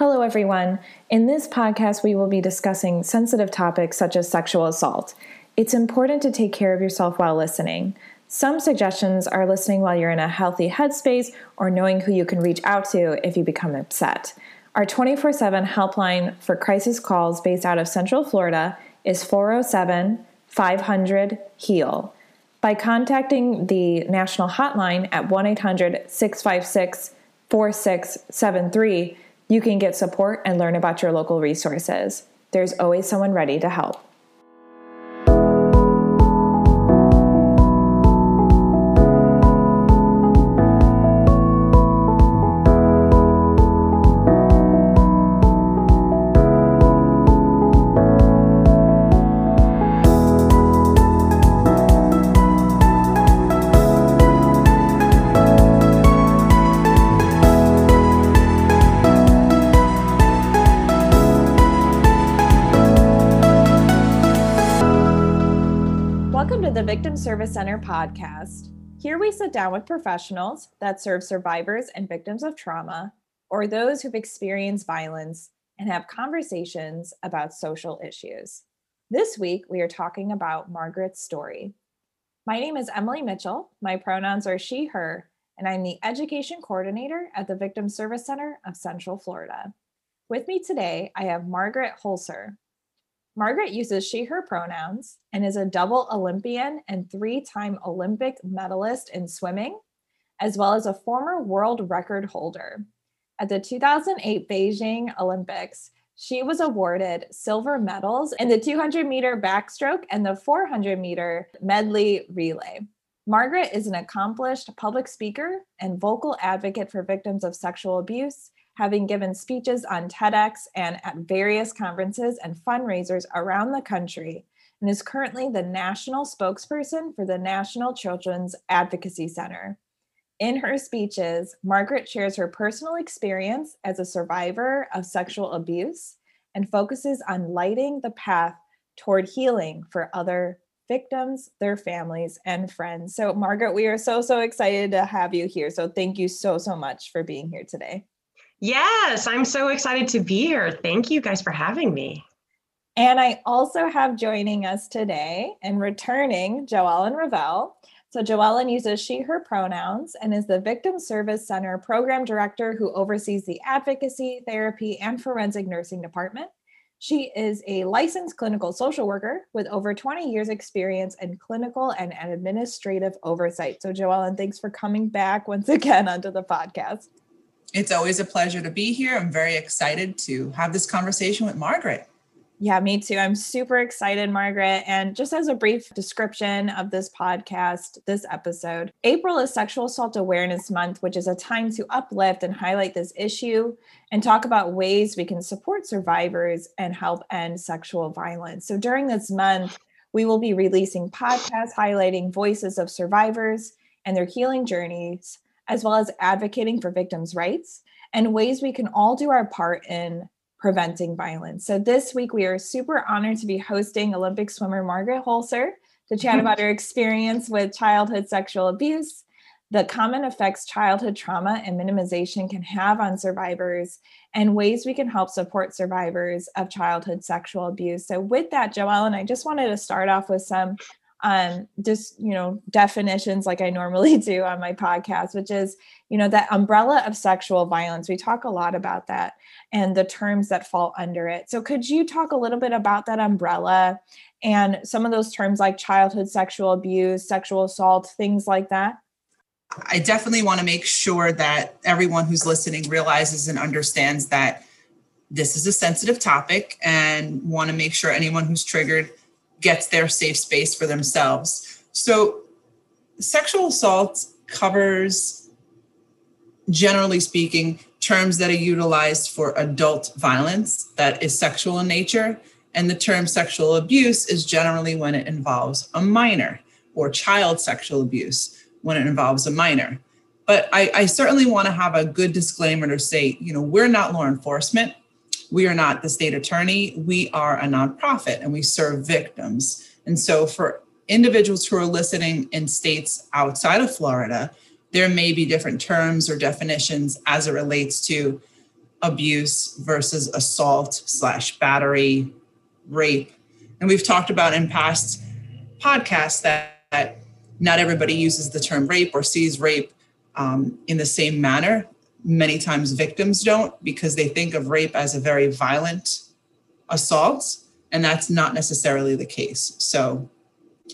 Hello, everyone. In this podcast, we will be discussing sensitive topics such as sexual assault. It's important to take care of yourself while listening. Some suggestions are listening while you're in a healthy headspace or knowing who you can reach out to if you become upset. Our 24 7 helpline for crisis calls based out of Central Florida is 407 500 HEAL. By contacting the national hotline at 1 800 656 4673, you can get support and learn about your local resources. There's always someone ready to help. Service Center podcast. Here we sit down with professionals that serve survivors and victims of trauma or those who've experienced violence and have conversations about social issues. This week, we are talking about Margaret's story. My name is Emily Mitchell. My pronouns are she, her, and I'm the education coordinator at the Victim Service Center of Central Florida. With me today, I have Margaret Hoelzer, Margaret uses she, her pronouns and is a double Olympian and three time Olympic medalist in swimming, as well as a former world record holder. At the 2008 Beijing Olympics, she was awarded silver medals in the 200 meter backstroke and the 400 meter medley relay. Margaret is an accomplished public speaker and vocal advocate for victims of sexual abuse having given speeches on TEDx and at various conferences and fundraisers around the country, and is currently the national spokesperson for the National Children's Advocacy Center. In her speeches, Margaret shares her personal experience as a survivor of sexual abuse and focuses on lighting the path toward healing for other victims, their families, and friends. So, Margaret, we are so, so excited to have you here. So, thank you so, so much for being here today. Yes, I'm so excited to be here. Thank you guys for having me. And I also have joining us today and returning Joellen Ravel. So Joellen uses she, her pronouns and is the Victim Service Center program director who oversees the advocacy, therapy, and forensic nursing department. She is a licensed clinical social worker with over 20 years experience in clinical and administrative oversight. So Joellen, thanks for coming back once again onto the podcast. It's always a pleasure to be here. I'm very excited to have this conversation with Margaret. Yeah, me too. I'm super excited, Margaret. And just as a brief description of this podcast, this episode, April is Sexual Assault Awareness Month, which is a time to uplift and highlight this issue and talk about ways we can support survivors and help end sexual violence. So during this month, we will be releasing podcasts highlighting voices of survivors and their healing journeys as well as advocating for victims' rights and ways we can all do our part in preventing violence. So this week we are super honored to be hosting Olympic swimmer Margaret Hoelzer to chat mm-hmm. about her experience with childhood sexual abuse, the common effects childhood trauma and minimization can have on survivors, and ways we can help support survivors of childhood sexual abuse. So, with that, Joellen, I just wanted to start off with some um, just you know definitions like I normally do on my podcast, which is you know that umbrella of sexual violence. We talk a lot about that and the terms that fall under it. So could you talk a little bit about that umbrella and some of those terms like childhood sexual abuse, sexual assault, things like that? I definitely want to make sure that everyone who's listening realizes and understands that this is a sensitive topic and want to make sure anyone who's triggered gets their safe space for themselves. So, sexual assault covers, generally speaking, terms that are utilized for adult violence that is sexual in nature. And the term sexual abuse is generally when it involves a minor or child sexual abuse when it involves a minor. But I, I certainly want to have a good disclaimer to say, you know, we're not law enforcement. We are not the state attorney. We are a nonprofit and we serve victims. And so, for individuals who are listening in states outside of Florida, there may be different terms or definitions as it relates to abuse versus assault slash battery, rape. And we've talked about in past podcasts that, that not everybody uses the term rape or sees rape um, in the same manner. Many times victims don't because they think of rape as a very violent assault, and that's not necessarily the case. So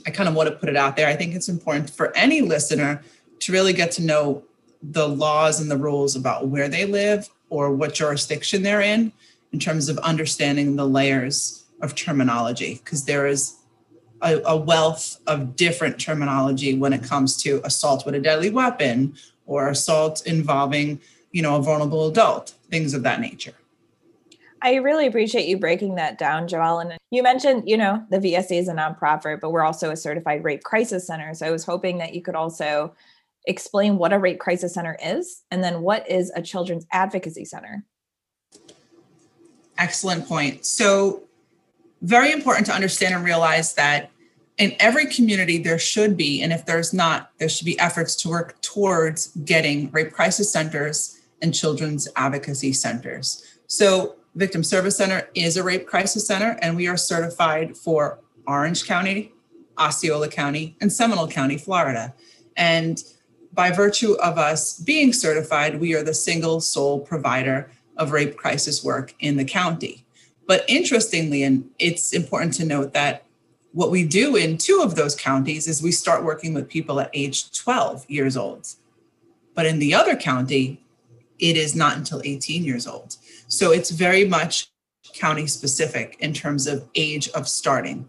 I kind of want to put it out there. I think it's important for any listener to really get to know the laws and the rules about where they live or what jurisdiction they're in, in terms of understanding the layers of terminology, because there is a, a, wealth of different terminology when it comes to assault with a deadly weapon or assault involving, you know, a vulnerable adult, things of that nature. I really appreciate you breaking that down, Joelle. And you mentioned, you know, the VSC is a nonprofit, but we're also a certified rape crisis center. So I was hoping that you could also explain what a rape crisis center is and then what is a children's advocacy center. Excellent point. So, very important to understand and realize that in every community there should be, and if there's not, there should be efforts to work towards getting rape crisis centers and children's advocacy centers. So, Victim Service Center is a rape crisis center, and we are certified for Orange County, Osceola County, and Seminole County, Florida. And by virtue of us being certified, we are the single sole provider of rape crisis work in the county. But interestingly, and it's important to note that what we do in two of those counties is we start working with people at age 12 years old. But in the other county, it is not until 18 years old. So it's very much county specific in terms of age of starting.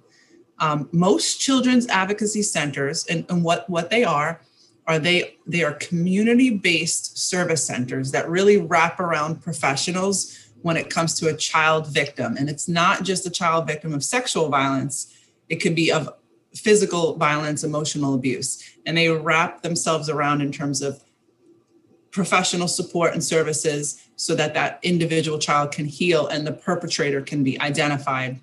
Um, most children's advocacy centers and, and what, what they are are they they are community based service centers that really wrap around professionals when it comes to a child victim and it's not just a child victim of sexual violence it could be of physical violence emotional abuse and they wrap themselves around in terms of professional support and services so that that individual child can heal and the perpetrator can be identified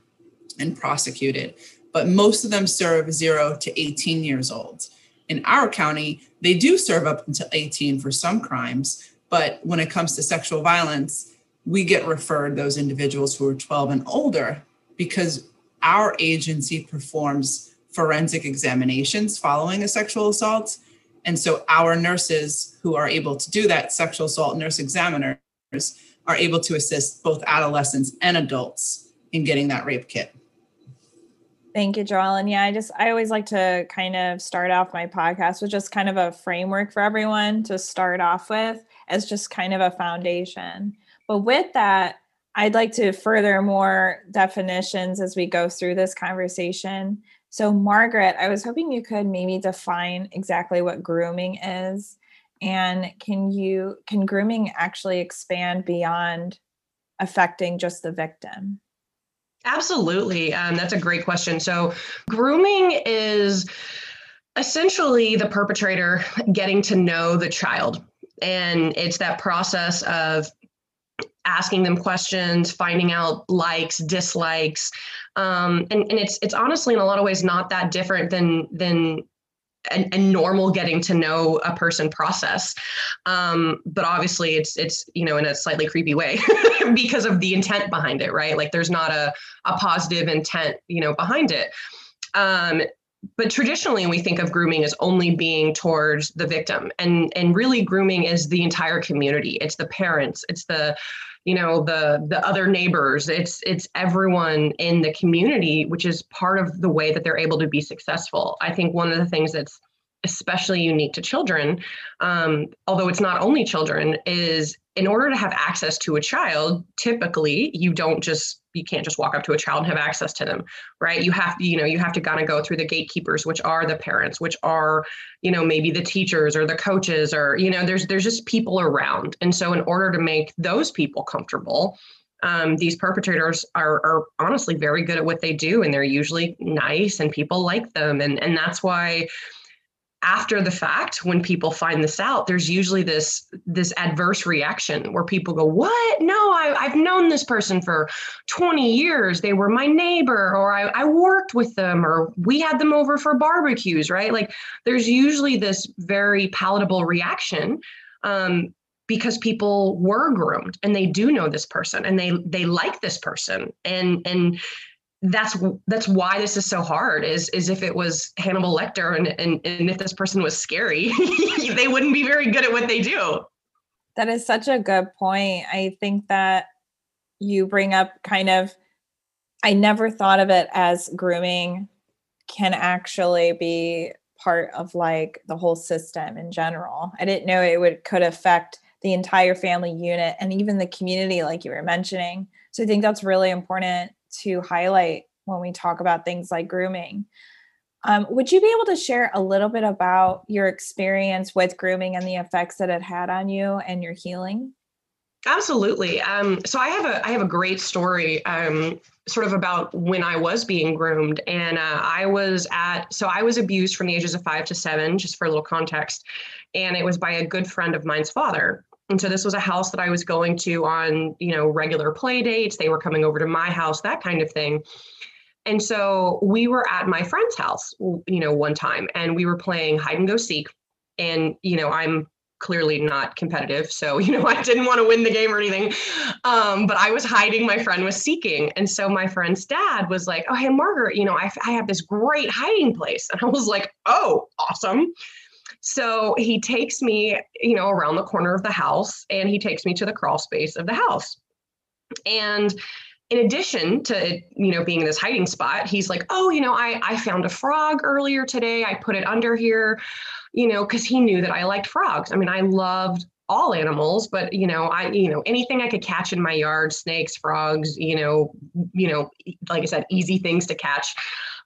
and prosecuted. But most of them serve 0 to 18 years old. In our county, they do serve up until 18 for some crimes, but when it comes to sexual violence, we get referred those individuals who are 12 and older because our agency performs forensic examinations following a sexual assault and so our nurses who are able to do that, sexual assault nurse examiners, are able to assist both adolescents and adults in getting that rape kit. Thank you, Joel. And yeah, I just, I always like to kind of start off my podcast with just kind of a framework for everyone to start off with as just kind of a foundation. But with that, I'd like to further more definitions as we go through this conversation. So, Margaret, I was hoping you could maybe define exactly what grooming is. And can you can grooming actually expand beyond affecting just the victim? Absolutely. Um, that's a great question. So, grooming is essentially the perpetrator getting to know the child. And it's that process of asking them questions, finding out likes, dislikes, um, and and it's it's honestly in a lot of ways not that different than than a, a, normal getting to know a person process. Um, but obviously it's it's you know in a slightly creepy way because of the intent behind it right? Like there's not a, a positive intent you know behind it. Um, but traditionally we think of grooming as only being towards the victim. And and really grooming is the entire community. It's the parents it's the you know the the other neighbors. It's it's everyone in the community which is part of the way that they're able to be successful. I think one of the things that's especially unique to children um, although it's not only children is in order to have access to a child typically you don't just you can't just walk up to a child and have access to them right? You have to you know you have to kind of go through the gatekeepers which are the parents which are you know maybe the teachers or the coaches or you know there's there's just people around. And so in order to make those people comfortable um, these perpetrators are, are honestly very good at what they do and they're usually nice and people like them. And and that's why after the fact when people find this out there's usually this this adverse reaction where people go what? No I, have known this person for 20 years. They were my neighbor or I, I worked with them or we had them over for barbecues right? Like there's usually this very palatable reaction um, because people were groomed and they do know this person and they they like this person. And and that's that's why this is so hard is is if it was Hannibal Lecter and and, and if this person was scary they wouldn't be very good at what they do that is such a good point I think that you bring up kind of I never thought of it as grooming can actually be part of like the whole system in general. I didn't know it would could affect the entire family unit and even the community like you were mentioning. So I think that's really important to highlight when we talk about things like grooming. Um, would you be able to share a little bit about your experience with grooming and the effects that it had on you and your healing? Absolutely. Um, so I have a I have a great story, um, sort of about when I was being groomed, and uh, I was at so I was abused from the ages of five to seven, just for a little context, and it was by a good friend of mine's father. And so this was a house that I was going to on you know regular play dates. They were coming over to my house, that kind of thing. And so we were at my friend's house, you know, one time, and we were playing hide and go seek. And you know, I'm clearly not competitive. So, you know, I didn't want to win the game or anything. Um, but I was hiding, my friend was seeking. And so my friend's dad was like, Oh, hey, Margaret, you know, I, I have this great hiding place. And I was like, Oh, awesome. So he takes me, you know, around the corner of the house and he takes me to the crawl space of the house. And in addition to you know being in this hiding spot he's like oh you know i i found a frog earlier today i put it under here you know, because he knew that I liked frogs. I mean, I loved all animals, but you know, I you know anything I could catch in my yard, snakes, frogs, you know, you know, like I said, easy things to catch.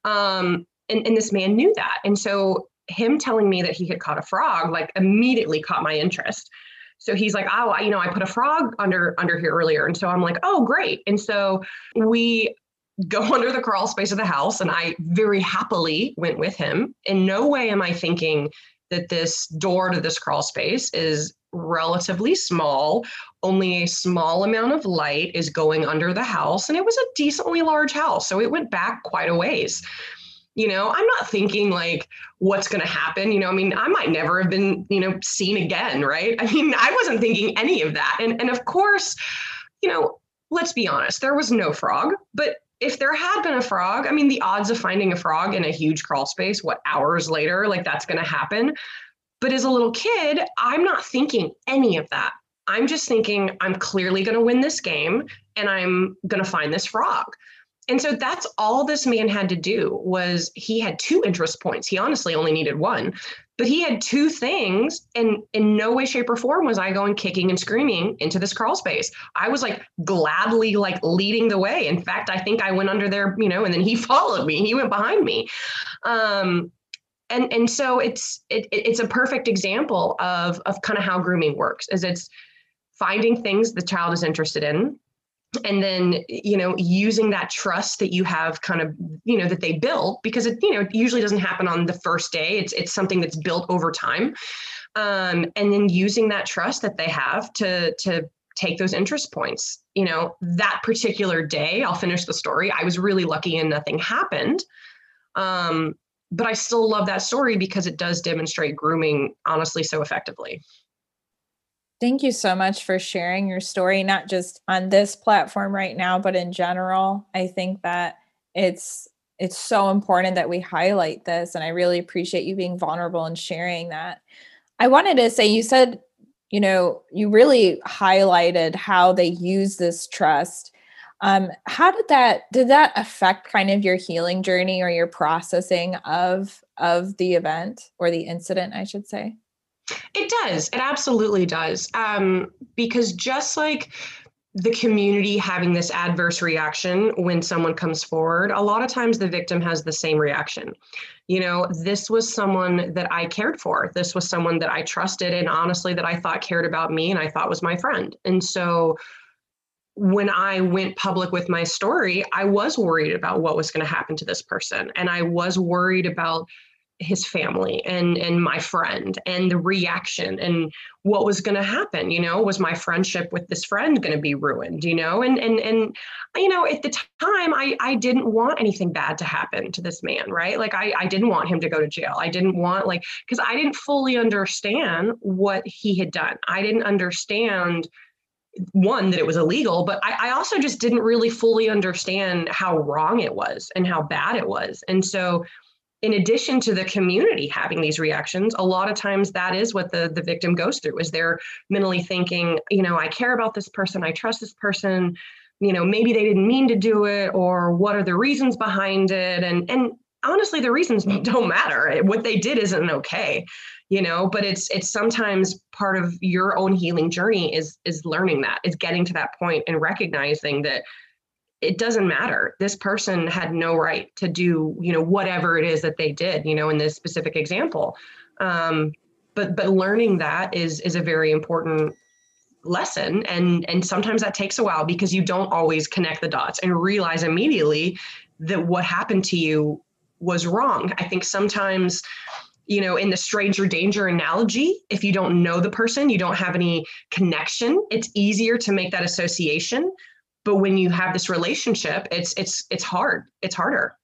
Um, and, and this man knew that, and so him telling me that he had caught a frog like immediately caught my interest. So he's like, oh, you know, I put a frog under under here earlier, and so I'm like, oh, great. And so we go under the crawl space of the house, and I very happily went with him. In no way am I thinking that this door to this crawl space is relatively small. Only a small amount of light is going under the house. And it was a decently large house. So it went back quite a ways. You know, I'm not thinking like what's going to happen. You know, I mean, I might never have been, you know, seen again, right? I mean, I wasn't thinking any of that. And, and of course, you know, let's be honest, there was no frog, but if there had been a frog, I mean, the odds of finding a frog in a huge crawl space, what hours later, like that's going to happen. But as a little kid, I'm not thinking any of that. I'm just thinking I'm clearly going to win this game and I'm going to find this frog. And so that's all this man had to do was he had two interest points. He honestly only needed one but he had two things and in no way shape or form was i going kicking and screaming into this crawl space. I was like gladly like leading the way. In fact i think i went under there you know and then he followed me. He went behind me. Um and and so it's it, it's a perfect example of of kind of how grooming works is it's finding things the child is interested in and then you know using that trust that you have kind of you know that they built because it you know it usually doesn't happen on the first day. It's it's something that's built over time. Um, and then using that trust that they have to to take those interest points. You know that particular day i'll finish the story i was really lucky and nothing happened. Um, but i still love that story because it does demonstrate grooming honestly so effectively Thank you so much for sharing your story, not just on this platform right now, but in general. I think that it's it's so important that we highlight this and I really appreciate you being vulnerable and sharing that. I wanted to say you said, you know, you really highlighted how they use this trust. Um, how did that did that affect kind of your healing journey or your processing of of the event or the incident, I should say? It does. It absolutely does. Um, because just like the community having this adverse reaction when someone comes forward, a lot of times the victim has the same reaction. You know, this was someone that I cared for. This was someone that I trusted and honestly that I thought cared about me and I thought was my friend. And so when I went public with my story, I was worried about what was going to happen to this person. And I was worried about his family and and my friend and the reaction and what was going to happen you know? Was my friendship with this friend going to be ruined you know? And and and you know at the time i i didn't want anything bad to happen to this man right? Like i i didn't want him to go to jail. I didn't want like because i didn't fully understand what he had done. I didn't understand one that it was illegal but I, I, also just didn't really fully understand how wrong it was and how bad it was. And so in addition to the community having these reactions a lot of times that is what the the victim goes through is they're mentally thinking you know i care about this person i trust this person you know maybe they didn't mean to do it or what are the reasons behind it? And and honestly the reasons don't matter. What they did isn't okay you know but it's it's sometimes part of your own healing journey is is learning that is getting to that point and recognizing that it doesn't matter. This person had no right to do you know whatever it is that they did you know in this specific example. Um, but but learning that is is a very important lesson. And and sometimes that takes a while because you don't always connect the dots and realize immediately that what happened to you was wrong. I think sometimes you know in the stranger danger analogy if you don't know the person you don't have any connection it's easier to make that association but when you have this relationship it's it's it's hard. It's harder.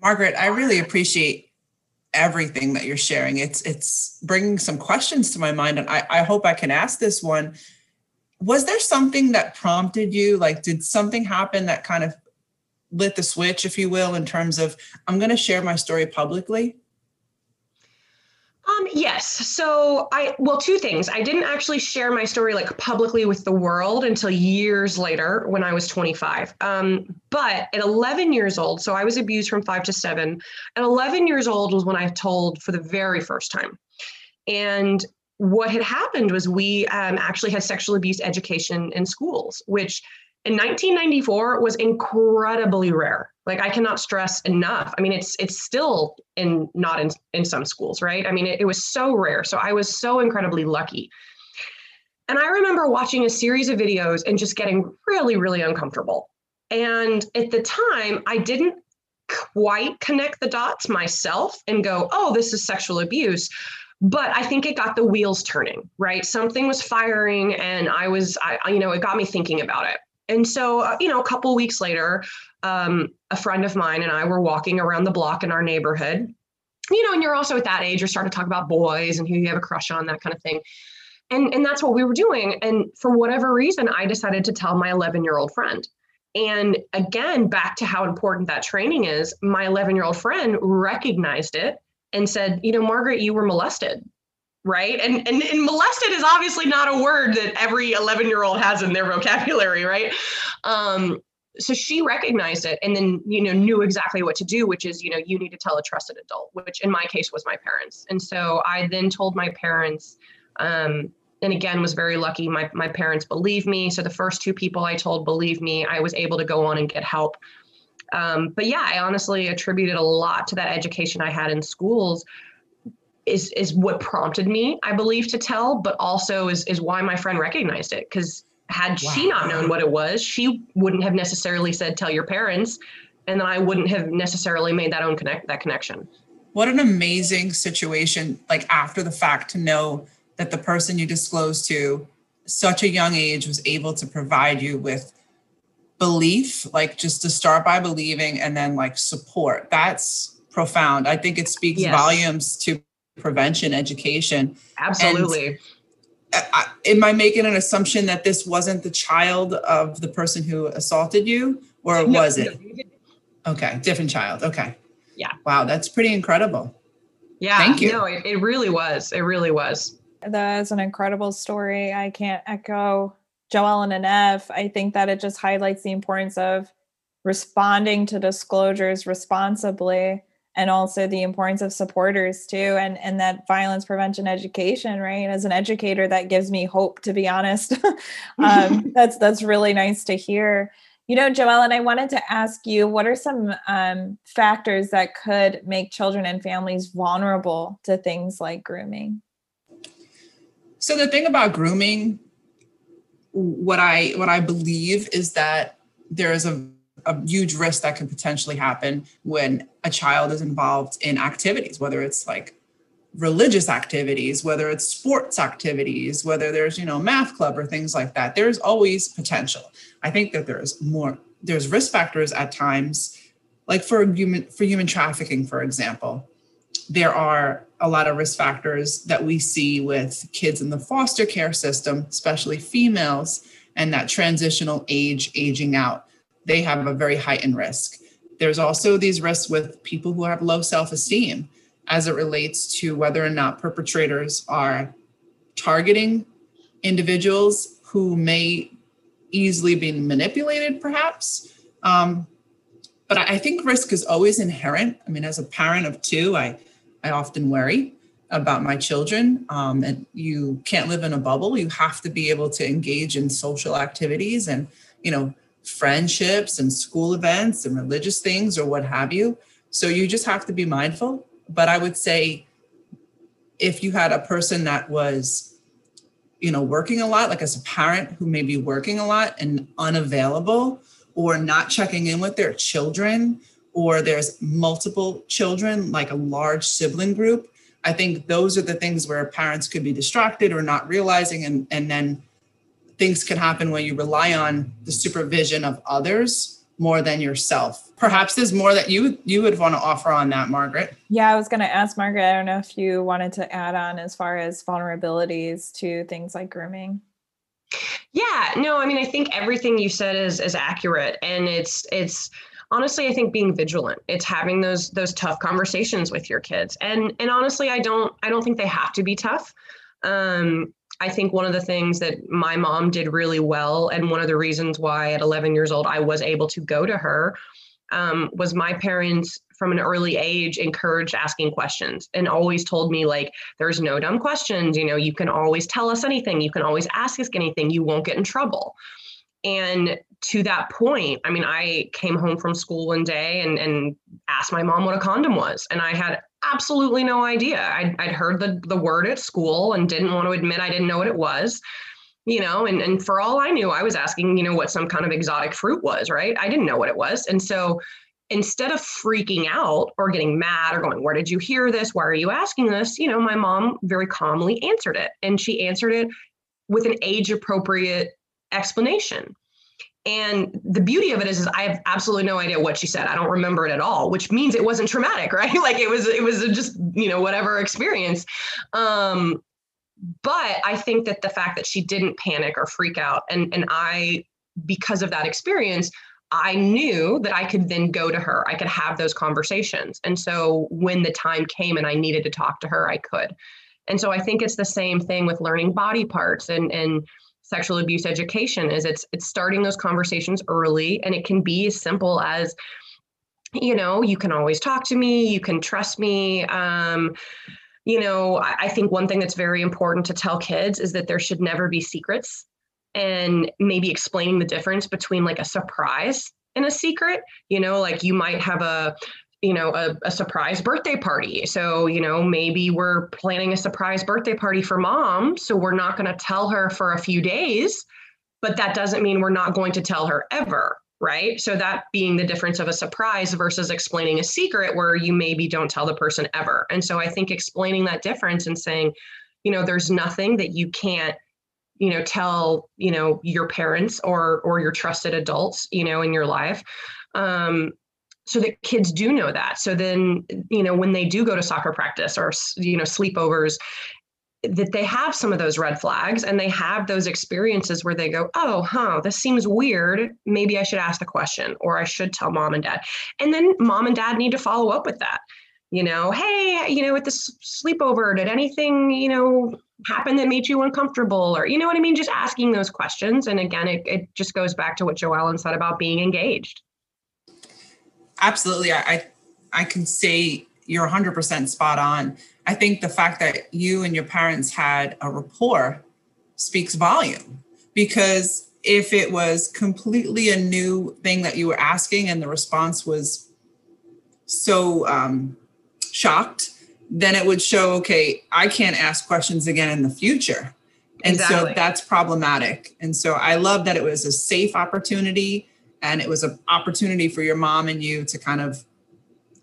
Margaret i really appreciate everything that you're sharing. It's it's bringing some questions to my mind and i, I hope i can ask this one. Was there something that prompted you? Like did something happen that kind of lit the switch if you will in terms of i'm going to share my story publicly um, yes. So I well, two things. I didn't actually share my story like publicly with the world until years later when I was 25. Um, but at 11 years old, so I was abused from five to seven. At 11 years old was when I told for the very first time. And what had happened was we um, actually had sexual abuse education in schools, which in 1994 was incredibly rare like i cannot stress enough. I mean it's it's still in not in in some schools right? I mean it, it was so rare. So i was so incredibly lucky. And i remember watching a series of videos and just getting really really uncomfortable. And at the time i didn't quite connect the dots myself and go oh this is sexual abuse. But i think it got the wheels turning right? Something was firing and i was i you know it got me thinking about it. And so, uh, you know, a couple weeks later, um, a friend of mine and I were walking around the block in our neighborhood. You know, and you're also at that age, you're starting to talk about boys and who you have a crush on, that kind of thing. And and that's what we were doing. And for whatever reason, I decided to tell my 11 year old friend. And again, back to how important that training is, my 11 year old friend recognized it and said, you know, Margaret, you were molested right? And, and, and molested is obviously not a word that every 11 year old has in their vocabulary, right? Um, so she recognized it and then you know knew exactly what to do which is you know you need to tell a trusted adult which in my case was my parents. And so i then told my parents um, and again was very lucky. My, my parents believe me. So the first two people i told believe me. I was able to go on and get help. Um, but yeah i honestly attributed a lot to that education i had in schools is is what prompted me, I believe, to tell, but also is is why my friend recognized it. Because had wow. she not known what it was, she wouldn't have necessarily said, "Tell your parents," and then I wouldn't have necessarily made that own connect that connection. What an amazing situation! Like after the fact, to know that the person you disclosed to, such a young age, was able to provide you with belief, like just to start by believing, and then like support. That's profound. I think it speaks yes. volumes to prevention education. Absolutely. I, am I making an assumption that this wasn't the child of the person who assaulted you, or no, was it? No. Okay, different child. Okay. Yeah. Wow, that's pretty incredible. Yeah. Thank you. No, it, it really was. It really was. That's an incredible story. I can't echo Joellen enough. I think that it just highlights the importance of responding to disclosures responsibly and also the importance of supporters too and and that violence prevention education right? As an educator that gives me hope to be honest. Um, that's that's really nice to hear. You know Joellen i wanted to ask you what are some um, factors that could make children and families vulnerable to things like grooming? So the thing about grooming what i what i believe is that there is a a huge risk that can potentially happen when a child is involved in activities, whether it's like religious activities, whether it's sports activities, whether there's, you know, math club or things like that. There's always potential. I think that there's more, there's risk factors at times, like for human for human trafficking, for example. There are a lot of risk factors that we see with kids in the foster care system, especially females, and that transitional age aging out. They have a very heightened risk. There's also these risks with people who have low self esteem as it relates to whether or not perpetrators are targeting individuals who may easily be manipulated, perhaps. Um, but I think risk is always inherent. I mean, as a parent of two, I, I often worry about my children. Um, and you can't live in a bubble. You have to be able to engage in social activities and, you know, friendships and school events and religious things or what have you. So you just have to be mindful but I would say if you had a person that was, you know, working a lot, like as a parent who may be working a lot and unavailable or not checking in with their children, or there's multiple children, like a large sibling group, I think those are the things where parents could be distracted or not realizing, and, and then things can happen when you rely on the supervision of others more than yourself. Perhaps there's more that you you would want to offer on that, Margaret. Yeah, I was going to ask Margaret. I don't know if you wanted to add on as far as vulnerabilities to things like grooming. Yeah, no, I mean, I think everything you said is is accurate, and it's it's honestly, I think being vigilant. It's having those those tough conversations with your kids, and and honestly, I don't I don't think they have to be tough. Um, I think one of the things that my mom did really well, and one of the reasons why at 11 years old I was able to go to her, um, was my parents from an early age encouraged asking questions and always told me like there's no dumb questions you know you can always tell us anything you can always ask us anything you won't get in trouble. And to that point i mean i came home from school one day and, and asked my mom what a condom was and i had absolutely no idea. I'd, I'd heard the, the word at school and didn't want to admit I didn't know what it was, you know, and, and for all I knew, I was asking, you know, what some kind of exotic fruit was, right? I didn't know what it was. And so instead of freaking out or getting mad or going, where did you hear this? Why are you asking this? You know, my mom very calmly answered it and she answered it with an age appropriate explanation. And the beauty of it is, is I have absolutely no idea what she said. I don't remember it at all, which means it wasn't traumatic, right? like it was, it was just, you know, whatever experience. Um, but I think that the fact that she didn't panic or freak out, and and I, because of that experience, I knew that I could then go to her. I could have those conversations. And so when the time came and I needed to talk to her, I could. And so I think it's the same thing with learning body parts and and sexual abuse education is it's it's starting those conversations early and it can be as simple as you know you can always talk to me you can trust me um, you know I, I think one thing that's very important to tell kids is that there should never be secrets and maybe explaining the difference between like a surprise and a secret you know like you might have a you know a, a, surprise birthday party. So you know maybe we're planning a surprise birthday party for mom so we're not going to tell her for a few days but that doesn't mean we're not going to tell her ever right? So that being the difference of a surprise versus explaining a secret where you maybe don't tell the person ever. And so i think explaining that difference and saying you know there's nothing that you can't you know tell you know your parents or or your trusted adults you know in your life um, so that kids do know that. So then you know when they do go to soccer practice or you know sleepovers that they have some of those red flags and they have those experiences where they go oh huh this seems weird. Maybe i should ask the question or i should tell mom and dad. And then mom and dad need to follow up with that. You know hey you know at this sleepover did anything you know happen that made you uncomfortable? Or you know what i mean? Just asking those questions. And again it, it just goes back to what joellen said about being engaged absolutely. I, I can say you're 100% spot on. I think the fact that you and your parents had a rapport speaks volume because if it was completely a new thing that you were asking and the response was so um, shocked, then it would show, okay, I can't ask questions again in the future. And exactly. so that's problematic. And so I love that it was a safe opportunity and it was an opportunity for your mom and you to kind of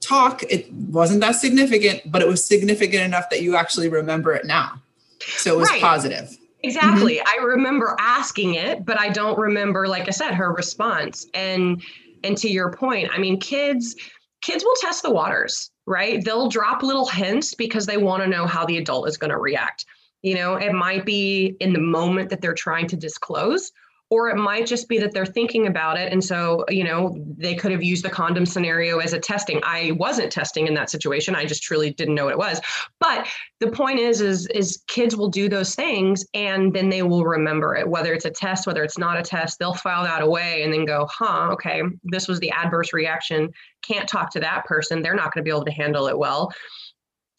talk. It wasn't that significant, but it was significant enough that you actually remember it now. So it was right. positive. Exactly. Mm-hmm. I remember asking it, but I don't remember, like I said, her response. And and to your point, I mean, kids kids will test the waters, right? They'll drop little hints because they want to know how the adult is going to react. You know, it might be in the moment that they're trying to disclose, or it might just be that they're thinking about it. And so you know they could have used the condom scenario as a testing. I wasn't testing in that situation. I just truly didn't know what it was. But the point is is is kids will do those things and then they will remember it. Whether it's a test whether it's not a test they'll file that away and then go huh okay this was the adverse reaction. Can't talk to that person. They're not going to be able to handle it well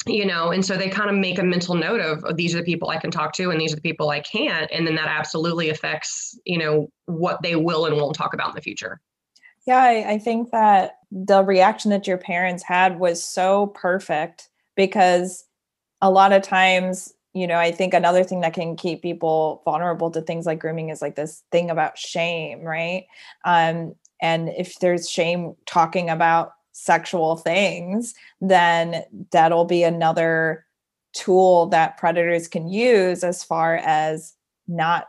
you know and so they kind of make a mental note of oh, these are the people i can talk to and these are the people i can't and then that absolutely affects you know what they will and won't talk about in the future. Yeah I, I think that the reaction that your parents had was so perfect because a lot of times you know i think another thing that can keep people vulnerable to things like grooming is like this thing about shame right? Um and if there's shame talking about sexual things, then that'll be another tool that predators can use as far as not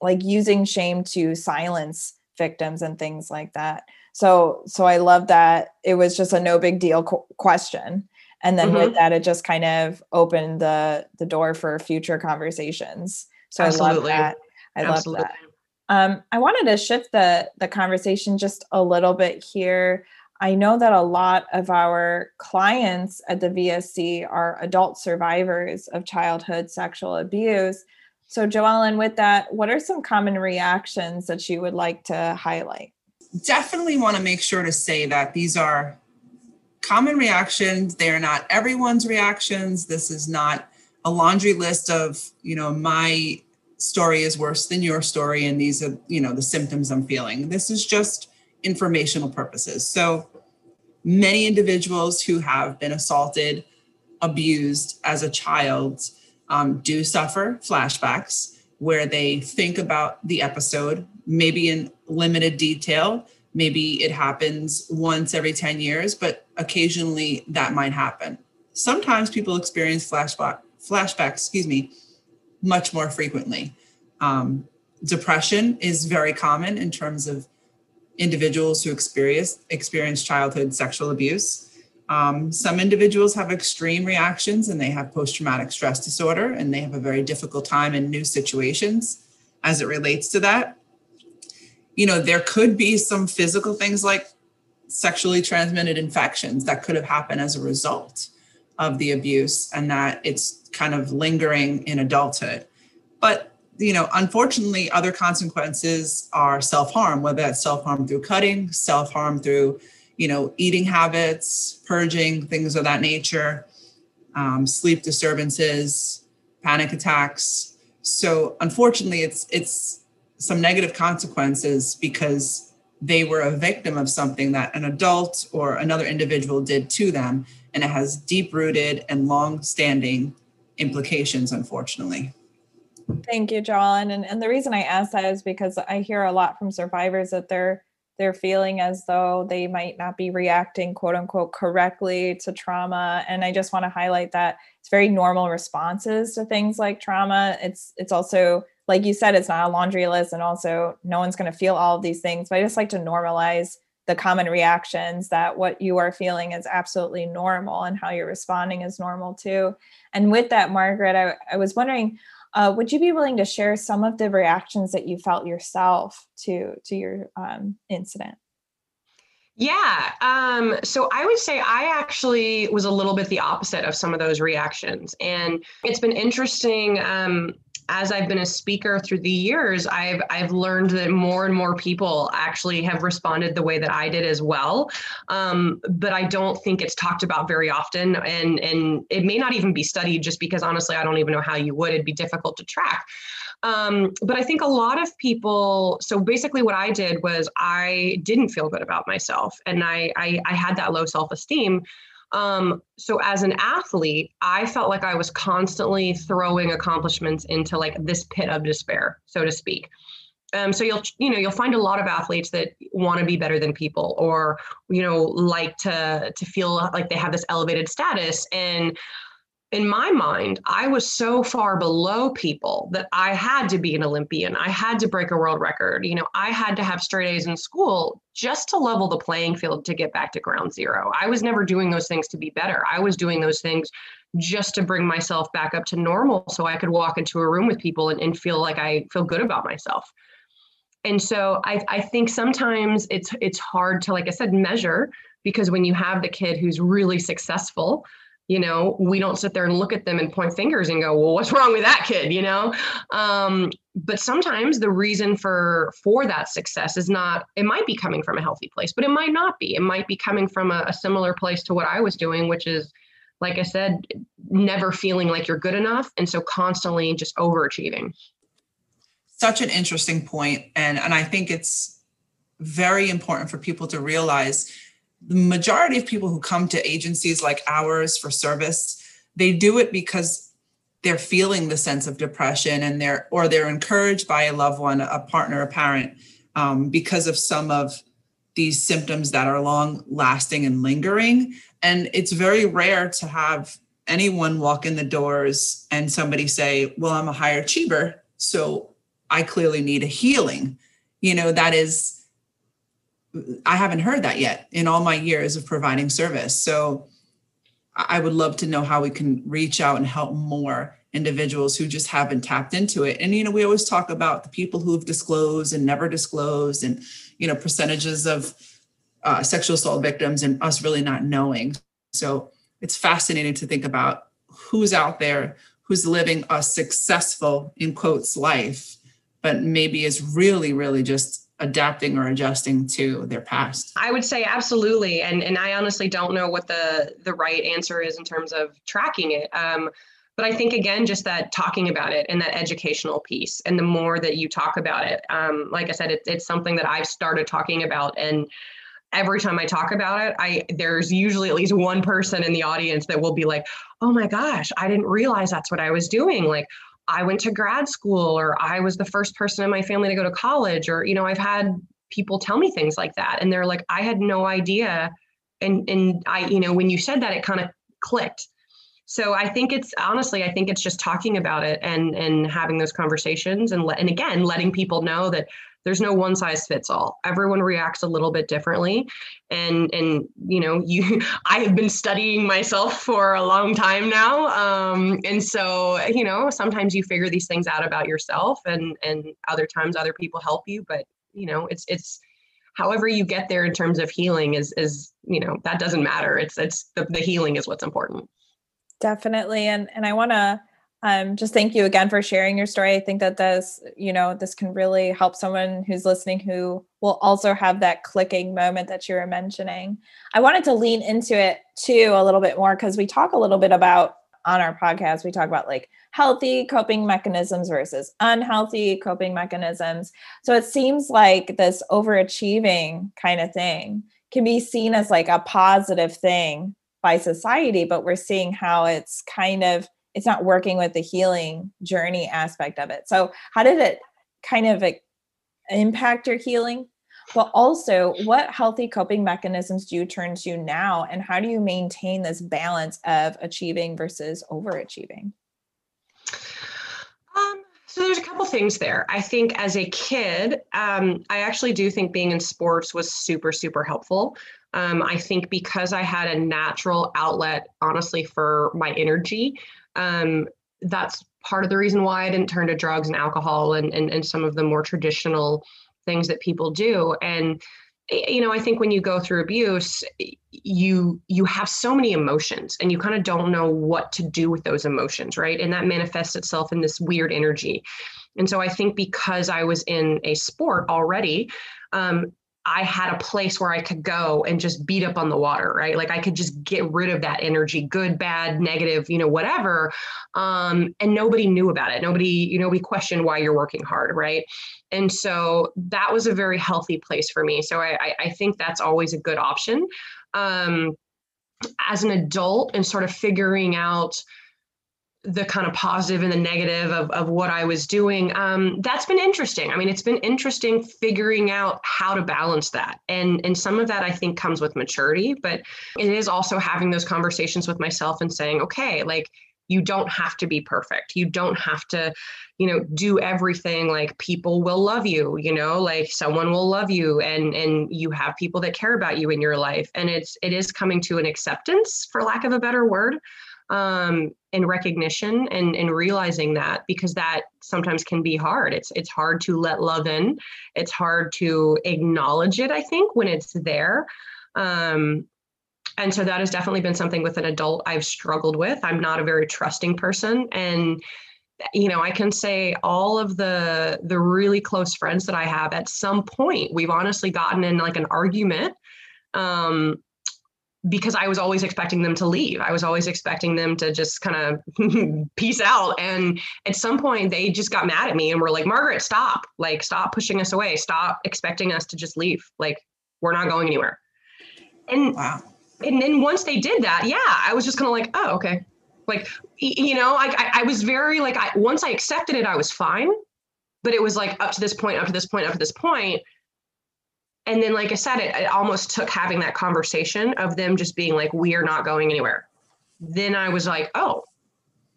like using shame to silence victims and things like that. So so I love that it was just a no big deal qu- question and then mm-hmm. with that it just kind of opened the the door for future conversations. So Absolutely. I love that. I Absolutely. love that. Um, I wanted to shift the the conversation just a little bit here. I know that a lot of our clients at the VSC are adult survivors of childhood sexual abuse. So, Joellen, with that, what are some common reactions that you would like to highlight? Definitely want to make sure to say that these are common reactions. They are not everyone's reactions. This is not a laundry list of, you know, my story is worse than your story and these are, you know, the symptoms I'm feeling. This is just informational purposes. So, many individuals who have been assaulted, abused as a child um, do suffer flashbacks where they think about the episode, maybe in limited detail. Maybe it happens once every 10 years, but occasionally that might happen. Sometimes people experience flashback, flashbacks, excuse me, much more frequently. Um, depression is very common in terms of individuals who experience experience childhood sexual abuse. Um, some individuals have extreme reactions and they have post-traumatic stress disorder and they have a very difficult time in new situations as it relates to that. You know, there could be some physical things like sexually transmitted infections that could have happened as a result of the abuse and that it's kind of lingering in adulthood. But you know, unfortunately, other consequences are self harm, whether that's self harm through cutting, self harm through, you know, eating habits, purging, things of that nature, um, sleep disturbances, panic attacks. So unfortunately, it's it's some negative consequences because they were a victim of something that an adult or another individual did to them, and it has deep rooted and long standing implications, unfortunately. Thank you, John. And and the reason I ask that is because I hear a lot from survivors that they're they're feeling as though they might not be reacting quote unquote correctly to trauma. And I just want to highlight that it's very normal responses to things like trauma. It's it's also like you said, it's not a laundry list, and also no one's going to feel all of these things. But I just like to normalize the common reactions that what you are feeling is absolutely normal and how you're responding is normal too. And with that, Margaret, I, I was wondering, uh, would you be willing to share some of the reactions that you felt yourself to to your um, incident? Yeah. Um, so I would say I actually was a little bit the opposite of some of those reactions. And it's been interesting. Um, as I've been a speaker through the years, I've I've learned that more and more people actually have responded the way that I did as well. Um, but I don't think it's talked about very often, and and it may not even be studied just because honestly, I don't even know how you would. It'd be difficult to track. Um, but I think a lot of people. So basically, what I did was I didn't feel good about myself, and I I, I had that low self esteem. Um, so as an athlete, I felt like I was constantly throwing accomplishments into like this pit of despair, so to speak. Um, so you'll you know you'll find a lot of athletes that want to be better than people, or you know like to to feel like they have this elevated status. And in my mind, I was so far below people that I had to be an Olympian. I had to break a world record. You know, I had to have straight A's in school just to level the playing field to get back to ground zero. I was never doing those things to be better. I was doing those things just to bring myself back up to normal so I could walk into a room with people and, and feel like I feel good about myself. And so I, I think sometimes it's it's hard to, like I said, measure because when you have the kid who's really successful, you know we don't sit there and look at them and point fingers and go well what's wrong with that kid? you know? Um, but sometimes the reason for for that success is not it might be coming from a healthy place but it might not be. It might be coming from a, a similar place to what i was doing which is like i said never feeling like you're good enough and so constantly just overachieving. Such an interesting point and and i think it's very important for people to realize the majority of people who come to agencies like ours for service, they do it because they're feeling the sense of depression and they're or they're encouraged by a loved one, a partner, a parent, um, because of some of these symptoms that are long lasting and lingering. And it's very rare to have anyone walk in the doors and somebody say, Well, I'm a high achiever, so I clearly need a healing. You know, that is I haven't heard that yet in all my years of providing service. So I would love to know how we can reach out and help more individuals who just haven't tapped into it. And you know, we always talk about the people who've disclosed and never disclosed, and you know, percentages of uh, sexual assault victims, and us really not knowing. So it's fascinating to think about who's out there who's living a successful in quotes life, but maybe is really, really just adapting or adjusting to their past? I would say absolutely. And and i honestly don't know what the the right answer is in terms of tracking it. Um, but i think again just that talking about it and that educational piece and the more that you talk about it um, like i said it, it's something that i've started talking about. And every time i talk about it i there's usually at least one person in the audience that will be like oh my gosh i didn't realize that's what i was doing. Like I went to grad school or I was the first person in my family to go to college or you know I've had people tell me things like that and they're like I had no idea. And and I you know when you said that it kind of clicked. So I think it's honestly I think it's just talking about it and and having those conversations and let and again letting people know that there's no one size fits all. Everyone reacts a little bit differently. And and you know you i have been studying myself for a long time now. Um, and so you know sometimes you figure these things out about yourself and and other times other people help you. But you know it's it's however you get there in terms of healing is is you know that doesn't matter. It's it's the, the healing is what's important. Definitely. And and i want to um, just thank you again for sharing your story. I think that this, you know, this can really help someone who's listening who will also have that clicking moment that you were mentioning. I wanted to lean into it too a little bit more because we talk a little bit about on our podcast, we talk about like healthy coping mechanisms versus unhealthy coping mechanisms. So it seems like this overachieving kind of thing can be seen as like a positive thing by society, but we're seeing how it's kind of it's not working with the healing journey aspect of it. So how did it kind of impact your healing? But also, what healthy coping mechanisms do you turn to now, and how do you maintain this balance of achieving versus overachieving? Um, so there's a couple things there. I think as a kid, um, I actually do think being in sports was super, super helpful. Um, I think because I had a natural outlet, honestly, for my energy, um, that's part of the reason why I didn't turn to drugs and alcohol and, and, and some of the more traditional things that people do. And you know, I think when you go through abuse, you you have so many emotions and you kind of don't know what to do with those emotions, right? And that manifests itself in this weird energy. And so I think because I was in a sport already, um, I had a place where I could go and just beat up on the water, right? Like I could just get rid of that energy, good, bad, negative, you know, whatever. Um, and nobody knew about it. Nobody, you know, we questioned why you're working hard, right? And so that was a very healthy place for me. So I, I think that's always a good option. Um, as an adult and sort of figuring out the kind of positive and the negative of, of what I was doing, um, that's been interesting. I mean, it's been interesting figuring out how to balance that. And, and some of that I think comes with maturity, but it is also having those conversations with myself and saying, okay, like you don't have to be perfect. You don't have to, you know, do everything like people will love you, you know, like someone will love you and and you have people that care about you in your life. And it's it is coming to an acceptance, for lack of a better word um, and recognition and, and realizing that because that sometimes can be hard. It's it's hard to let love in. It's hard to acknowledge it. I think when it's there. Um, and so that has definitely been something with an adult I've struggled with. I'm not a very trusting person, and you know i can say all of the the really close friends that i have at some point we've honestly gotten in like an argument um because I was always expecting them to leave. I was always expecting them to just kind of peace out. And at some point, they just got mad at me and were like, Margaret, stop. Like, stop pushing us away. Stop expecting us to just leave. Like, we're not going anywhere. And, wow. and then once they did that, yeah, I was just kind of like, oh, okay. Like, you know, I, I, I was very like, I, once I accepted it, I was fine. But it was like up to this point, up to this point, up to this point and then like i said it, it almost took having that conversation of them just being like we are not going anywhere. Then i was like oh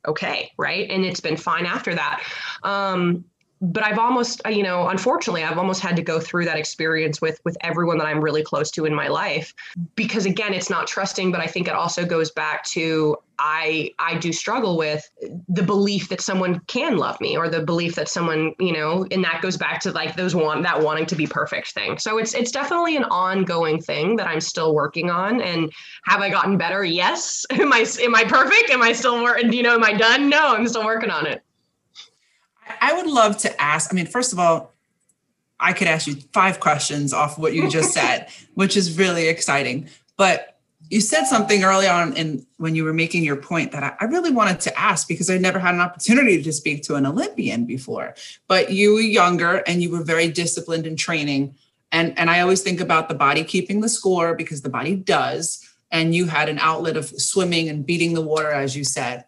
okay right? And it's been fine after that. Um but I've almost, uh, you know, unfortunately, I've almost had to go through that experience with with everyone that I'm really close to in my life, because again, it's not trusting, but I think it also goes back to I I do struggle with the belief that someone can love me or the belief that someone, you know, and that goes back to like those want that wanting to be perfect thing. So it's it's definitely an ongoing thing that I'm still working on. And have I gotten better? Yes. Am I am I perfect? Am I still working? You know, am I done? No, I'm still working on it. I would love to ask. I mean, first of all, I could ask you five questions off what you just said, which is really exciting. But you said something early on in when you were making your point that I, I really wanted to ask because I never had an opportunity to speak to an Olympian before. But you were younger and you were very disciplined in training. And, and I always think about the body keeping the score because the body does. And you had an outlet of swimming and beating the water, as you said.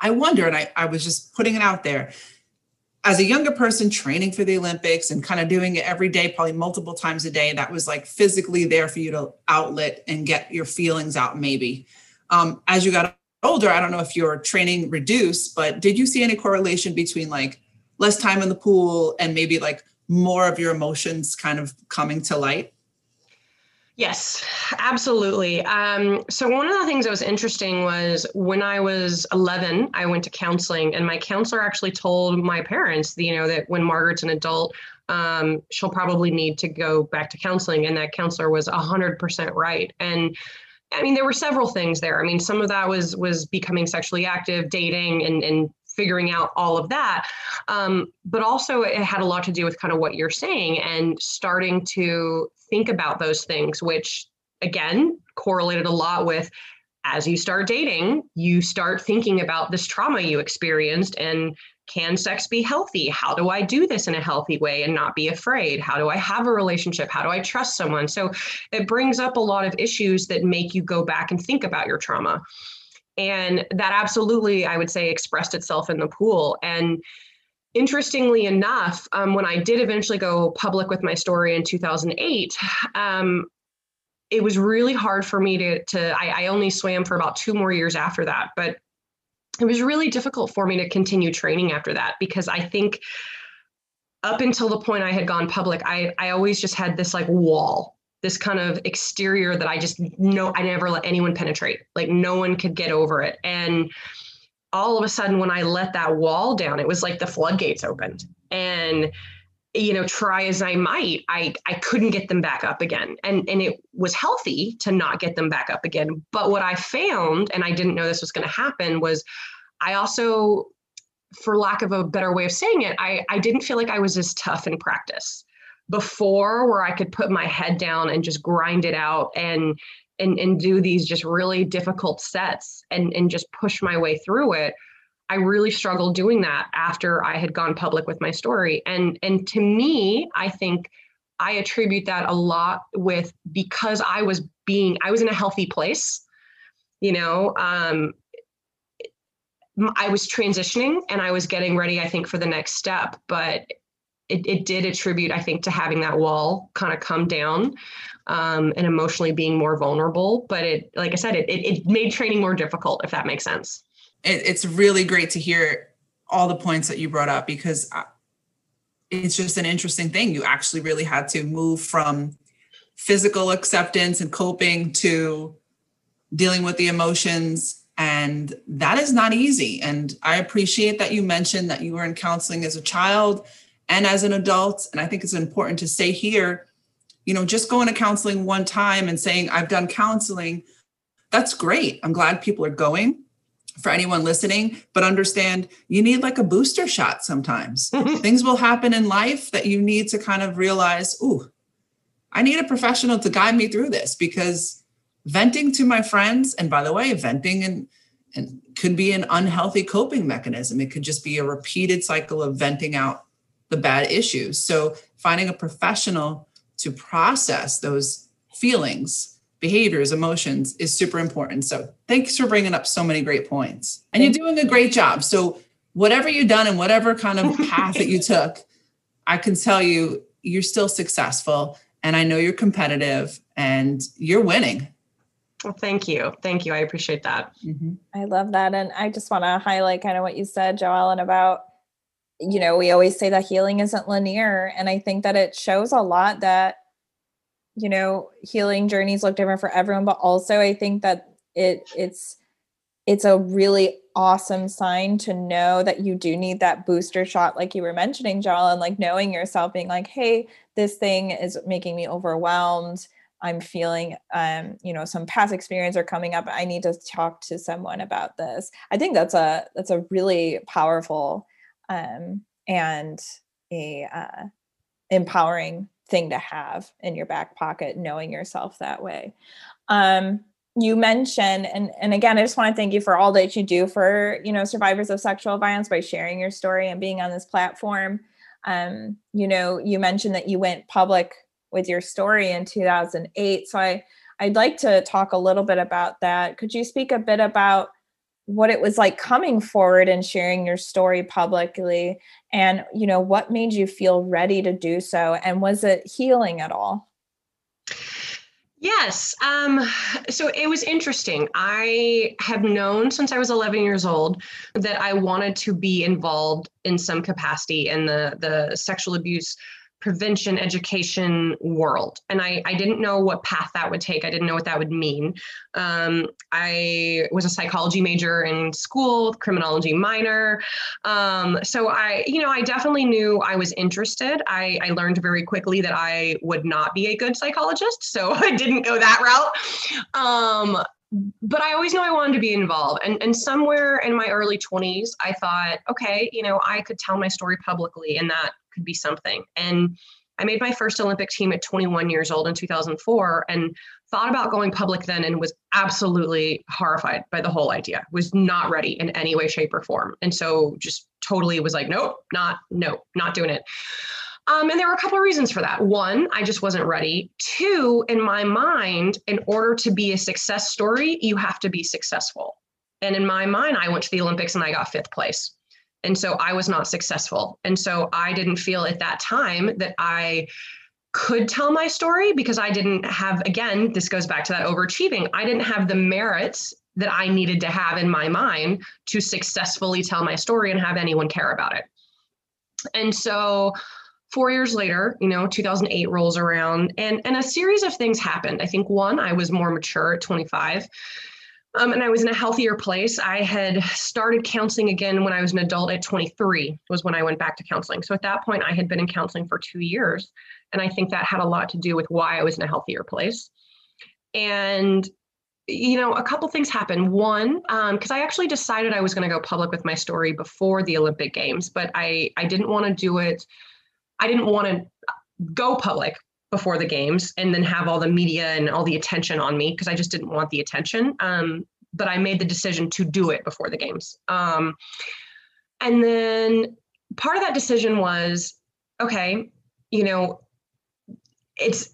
I wonder, and I, I was just putting it out there as a younger person training for the Olympics and kind of doing it every day, probably multiple times a day, that was like physically there for you to outlet and get your feelings out, maybe. Um, as you got older, I don't know if your training reduced, but did you see any correlation between like less time in the pool and maybe like more of your emotions kind of coming to light? Yes, absolutely. Um, so, one of the things that was interesting was when I was 11, I went to counseling, and my counselor actually told my parents, you know, that when Margaret's an adult, um, she'll probably need to go back to counseling. And that counselor was 100% right. And I mean, there were several things there. I mean, some of that was was becoming sexually active, dating, and and figuring out all of that. Um, but also, it had a lot to do with kind of what you're saying and starting to think about those things, which again correlated a lot with as you start dating, you start thinking about this trauma you experienced and can sex be healthy? How do I do this in a healthy way and not be afraid? How do I have a relationship? How do I trust someone? So it brings up a lot of issues that make you go back and think about your trauma. And that absolutely, I would say, expressed itself in the pool. And interestingly enough, um, when I did eventually go public with my story in 2008, um, it was really hard for me to, to I, I only swam for about two more years after that. But it was really difficult for me to continue training after that because I think up until the point I had gone public, I, I always just had this like wall this kind of exterior that I just know I never let anyone penetrate. Like no one could get over it. And all of a sudden, when I let that wall down, it was like the floodgates opened. And you know, try as I might, I I couldn't get them back up again. And and it was healthy to not get them back up again. But what I found, and I didn't know this was going to happen, was I also, for lack of a better way of saying it, I I didn't feel like I was as tough in practice before where I could put my head down and just grind it out and and and do these just really difficult sets and and just push my way through it. I really struggled doing that after I had gone public with my story. And and to me, I think I attribute that a lot with because I was being I was in a healthy place. You know, um I was transitioning and I was getting ready, I think, for the next step. But it, it did attribute, I think, to having that wall kind of come down um, and emotionally being more vulnerable. But it, like I said, it, it, it made training more difficult, if that makes sense. It, it's really great to hear all the points that you brought up because it's just an interesting thing. You actually really had to move from physical acceptance and coping to dealing with the emotions and that is not easy and i appreciate that you mentioned that you were in counseling as a child and as an adult and i think it's important to say here you know just going to counseling one time and saying i've done counseling that's great. I'm glad people are going for anyone listening but understand you need like a booster shot sometimes. Mm-hmm. Things will happen in life that you need to kind of realize ooh i need a professional to guide me through this because venting to my friends and by the way venting and and could be an unhealthy coping mechanism. It could just be a repeated cycle of venting out the bad issues so finding a professional to process those feelings behaviors emotions is super important so thanks for bringing up so many great points and you're doing a great job so whatever you've done and whatever kind of path that you took i can tell you you're still successful and i know you're competitive and you're winning well, thank you. Thank you. I appreciate that. Mm-hmm. I love that. And I just want to highlight kind of what you said, Joellen, about, you know, we always say that healing isn't linear. And I think that it shows a lot that, you know, healing journeys look different for everyone, but also I think that it it's it's a really awesome sign to know that you do need that booster shot, like you were mentioning, Joellen, like knowing yourself being like, hey, this thing is making me overwhelmed I'm feeling, um, you know, some past experience are coming up. I need to talk to someone about this. I think that's a that's a really powerful um, and a uh, empowering thing to have in your back pocket, knowing yourself that way. Um, you mentioned, and and again, I just want to thank you for all that you do for you know survivors of sexual violence by sharing your story and being on this platform. Um, you know, you mentioned that you went public with your story in 2008. So I I'd like to talk a little bit about that. Could you speak a bit about what it was like coming forward and sharing your story publicly and you know what made you feel ready to do so and was it healing at all? Yes. Um, so it was interesting. I have known since I was 11 years old that I wanted to be involved in some capacity in the, the sexual abuse prevention education world. And I, I didn't know what path that would take. I didn't know what that would mean. Um, I was a psychology major in school, criminology minor. Um, so I, you know, I definitely knew I was interested. I, I learned very quickly that I would not be a good psychologist. So I didn't go that route. Um, but I always knew I wanted to be involved. And, and somewhere in my early 20s, I thought, okay, you know, I could tell my story publicly and that could be something. And I made my first Olympic team at 21 years old in 2004 and thought about going public then and was absolutely horrified by the whole idea. Was not ready in any way shape or form. And so just totally was like nope, not nope, not doing it. Um, and there were a couple of reasons for that. One, I just wasn't ready. Two, in my mind, in order to be a success story, you have to be successful. And in my mind, I went to the Olympics and I got fifth place. And so I was not successful. And so I didn't feel at that time that I could tell my story because I didn't have, again, this goes back to that overachieving. I didn't have the merits that I needed to have in my mind to successfully tell my story and have anyone care about it. And so four years later, you know, 2008 rolls around and, and a series of things happened. I think one, I was more mature at 25 um, and I was in a healthier place. I had started counseling again when I was an adult at 23 was when I went back to counseling. So at that point, I had been in counseling for two years. And I think that had a lot to do with why I was in a healthier place. And, you know, a couple things happened. One, because um, I actually decided I was going to go public with my story before the Olympic Games, but I, I didn't want to do it. I didn't want to go public before the games and then have all the media and all the attention on me because I just didn't want the attention. Um, but I made the decision to do it before the games. Um, and then part of that decision was okay, you know, it's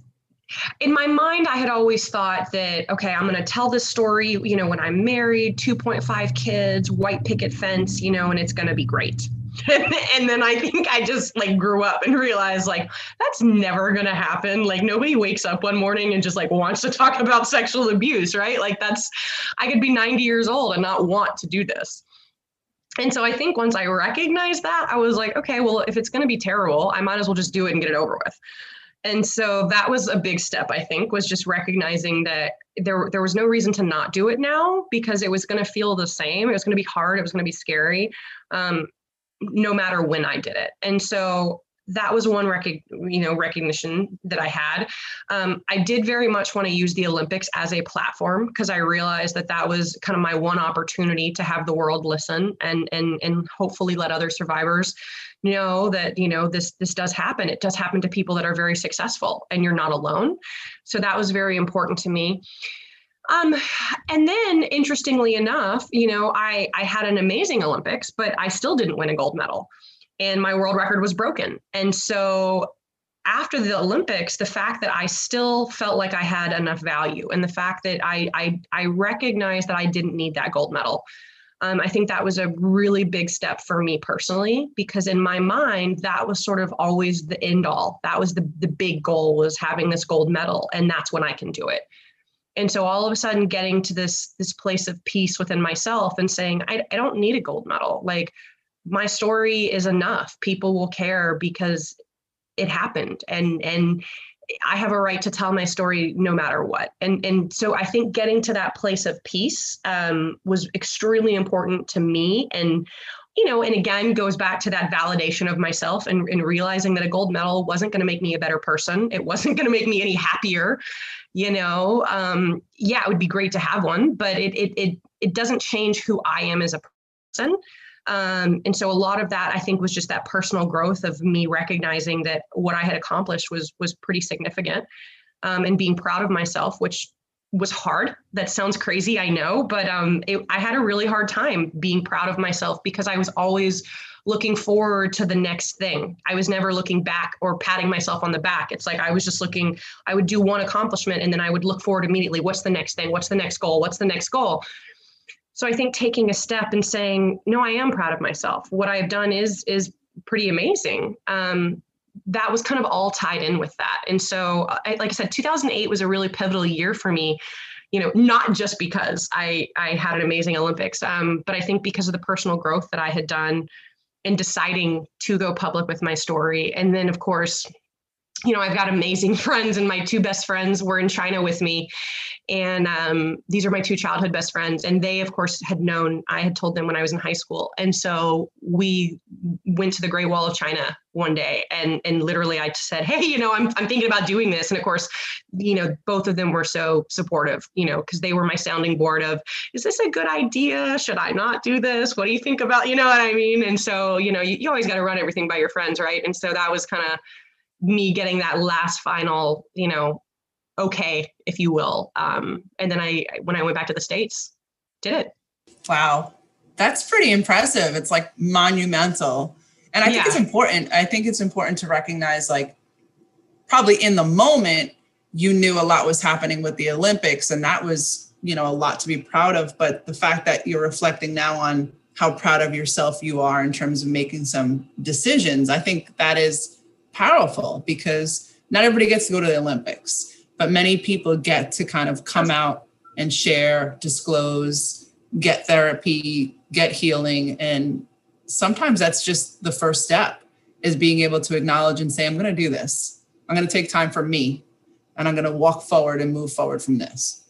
in my mind, I had always thought that, okay, I'm going to tell this story, you know, when I'm married, 2.5 kids, white picket fence, you know, and it's going to be great. and then I think I just like grew up and realized like that's never to happen. Like nobody wakes up one morning and just like wants to talk about sexual abuse, right? Like that's, I could be 90 years old and not want to do this. And so I think once I recognized that, I was like, okay, well, if it's to be terrible, I might as well just do it and get it over with and so that was a big step i think was just recognizing that there there was no reason to not do it now because it was going to feel the same it was going to be hard it was going to be scary um, no matter when i did it and so that was one rec- you know recognition that I had. Um, I did very much want to use the Olympics as a platform because I realized that that was kind of my one opportunity to have the world listen and and and hopefully let other survivors know that you know this this does happen. It does happen to people that are very successful, and you're not alone. So that was very important to me. Um, and then interestingly enough, you know, I I had an amazing Olympics, but I still didn't win a gold medal and my world record was broken. And so after the Olympics, the fact that I still felt like I had enough value and the fact that I I, I recognized that I didn't need that gold medal. Um, I think that was a really big step for me personally because in my mind that was sort of always the end all. That was the the big goal was having this gold medal, and that's when I can do it. And so all of a sudden, getting to this this place of peace within myself and saying I, I don't need a gold medal. Like my story is enough. People will care because it happened and and I have a right to tell my story no matter what. And and so I think getting to that place of peace um, was extremely important to me. And you know, and again goes back to that validation of myself and, and realizing that a gold medal wasn't going to make me a better person. It wasn't going to make me any happier. You know, um, yeah, it would be great to have one, but it it it it doesn't change who I am as a person. Um, and so a lot of that I think was just that personal growth of me recognizing that what I had accomplished was was pretty significant um, and being proud of myself, which was hard. That sounds crazy, I know, but um, it, I had a really hard time being proud of myself because I was always looking forward to the next thing. I was never looking back or patting myself on the back. It's like I was just looking, I would do one accomplishment and then I would look forward immediately. What's the next thing? What's the next goal? What's the next goal? so i think taking a step and saying no i am proud of myself what i have done is is pretty amazing um, that was kind of all tied in with that and so I, like i said 2008 was a really pivotal year for me you know not just because i i had an amazing olympics um, but i think because of the personal growth that i had done in deciding to go public with my story and then of course you know, I've got amazing friends, and my two best friends were in China with me. And um, these are my two childhood best friends. And they, of course, had known, I had told them when I was in high school. And so we went to the Great Wall of China one day. And, and literally, I said, Hey, you know, I'm, I'm thinking about doing this. And of course, you know, both of them were so supportive, you know, because they were my sounding board of, Is this a good idea? Should I not do this? What do you think about, you know what I mean? And so, you know, you, you always got to run everything by your friends, right? And so that was kind of, me getting that last final, you know, okay, if you will. Um, and then I, when I went back to the States, did it. Wow. That's pretty impressive. It's like monumental. And I think it's important. I think it's important to recognize, like, probably in the moment, you knew a lot was happening with the Olympics, and that was, you know, a lot to be proud of. But the fact that you're reflecting now on how proud of yourself you are in terms of making some decisions, I think that is powerful because not everybody gets to go to the Olympics, but many people get to kind of come out and share, disclose, get therapy, get healing. And sometimes that's just the first step is being able to acknowledge and say, I'm going to do this. I'm going to take time for me and I'm going to walk forward and move forward from this.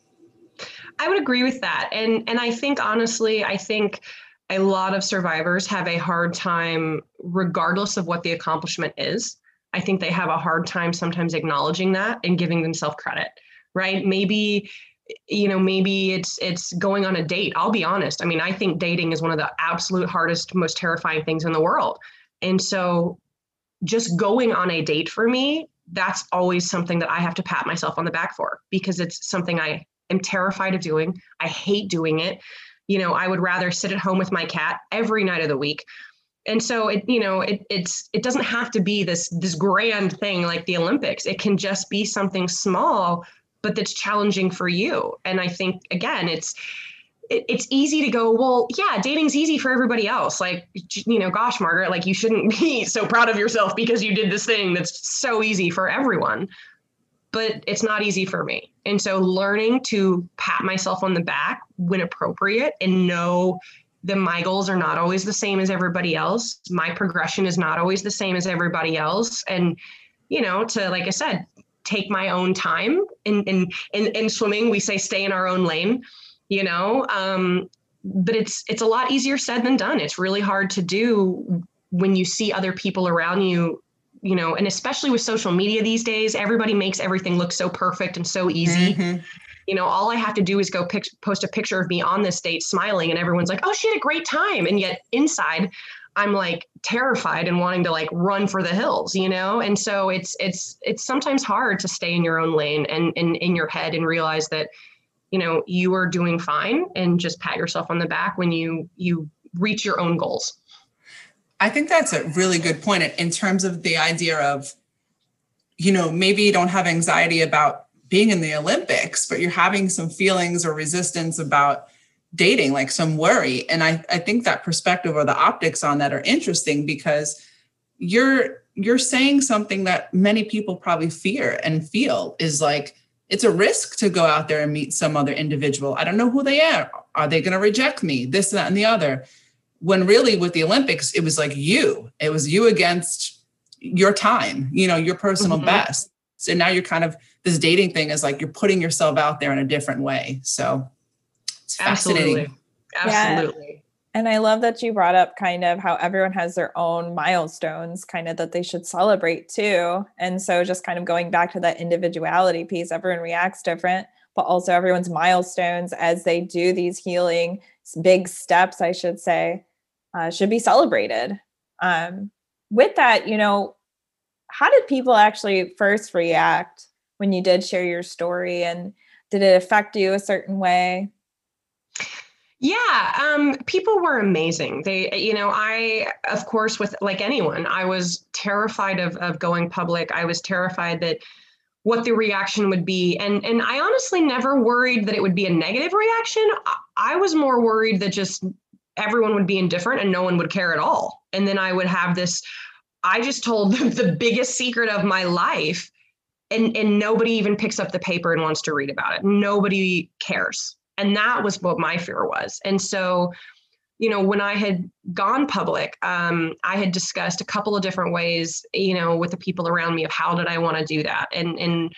I would agree with that. And and I think honestly, I think a lot of survivors have a hard time regardless of what the accomplishment is I think they have a hard time sometimes acknowledging that and giving themselves credit, right? Maybe you know maybe it's it's going on a date. I'll be honest. I mean i think dating is one of the absolute hardest most terrifying things in the world. And so just going on a date for me that's always something that i have to pat myself on the back for because it's something i am terrified of doing. I hate doing it. You know i would rather sit at home with my cat every night of the week and so it you know it it's it doesn't have to be this this grand thing like the olympics. It can just be something small but that's challenging for you. And i think again it's it, it's easy to go well yeah dating's easy for everybody else. Like you know gosh margaret like you shouldn't be so proud of yourself because you did this thing that's so easy for everyone. But it's not easy for me. And so learning to pat myself on the back when appropriate and know that my goals are not always the same as everybody else. My progression is not always the same as everybody else. And you know to like i said take my own time. In in in, in swimming we say stay in our own lane you know? Um, but it's it's a lot easier said than done. It's really hard to do when you see other people around you you know? And especially with social media these days everybody makes everything look so perfect and so easy. Mm-hmm you know, all I have to do is go pic- post a picture of me on this date smiling, and everyone's like, oh, she had a great time. And yet inside, I'm like terrified and wanting to like run for the hills, you know? And so it's it's it's sometimes hard to stay in your own lane and, and in your head and realize that, you know, you are doing fine and just pat yourself on the back when you you reach your own goals. I think that's a really good point in terms of the idea of, you know, maybe you don't have anxiety about being in the Olympics, but you're having some feelings or resistance about dating, like some worry. And I, I think that perspective or the optics on that are interesting because you're you're saying something that many people probably fear and feel is like it's a risk to go out there and meet some other individual. I don't know who they are. Are they going to reject me? This, that, and the other. When really with the Olympics, it was like you. It was you against your time, you know, your personal mm-hmm. best. So now you're kind of this dating thing is like you're putting yourself out there in a different way. So it's fascinating. Absolutely. Absolutely. Yeah. And I love that you brought up kind of how everyone has their own milestones, kind of that they should celebrate too. And so, just kind of going back to that individuality piece, everyone reacts different, but also everyone's milestones as they do these healing big steps, I should say, uh, should be celebrated. Um, with that, you know, how did people actually first react when you did share your story and did it affect you a certain way yeah, um, people were amazing. They, you know, I, of course, with like anyone, I was terrified of of going public. I was terrified that what the reaction would be, and and I honestly never worried that it would be a negative reaction. I was more worried that just everyone would be indifferent and no one would care at all, and then I would have this. I just told the biggest secret of my life and and nobody even picks up the paper and wants to read about it. Nobody cares. And that was what my fear was. And so you know when i had gone public um, i had discussed a couple of different ways you know with the people around me of how did i want to do that. And and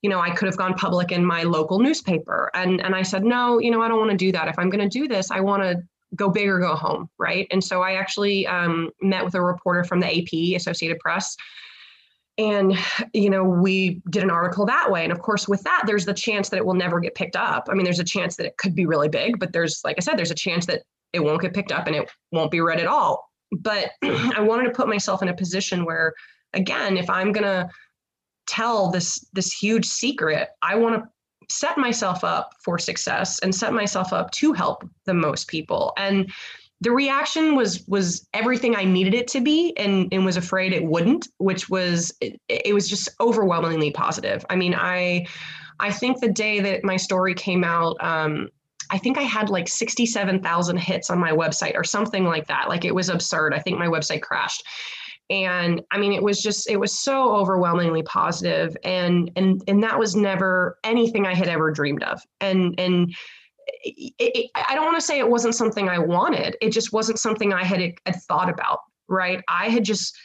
you know i could have gone public in my local newspaper. And and i said no you know i don't want to do that. If i'm going to do this i want to go big or go home right? And so i actually um, met with a reporter from the ap associated press and you know we did an article that way. And of course with that there's the chance that it will never get picked up. I mean there's a chance that it could be really big but there's like i said there's a chance that it won't get picked up and it won't be read at all. But i wanted to put myself in a position where again if i'm going to tell this this huge secret i want to set myself up for success and set myself up to help the most people. And the reaction was was everything I needed it to be, and and was afraid it wouldn't, which was it, it was just overwhelmingly positive. I mean, I I think the day that my story came out, um, I think I had like 67,000 hits on my website or something like that. Like it was absurd. I think my website crashed. And I mean, it was just, it was so overwhelmingly positive and, and, and that was never anything I had ever dreamed of. And, and, it, it, I don't want to say it wasn't something I wanted. It just wasn't something I had, had thought about, right? I had just,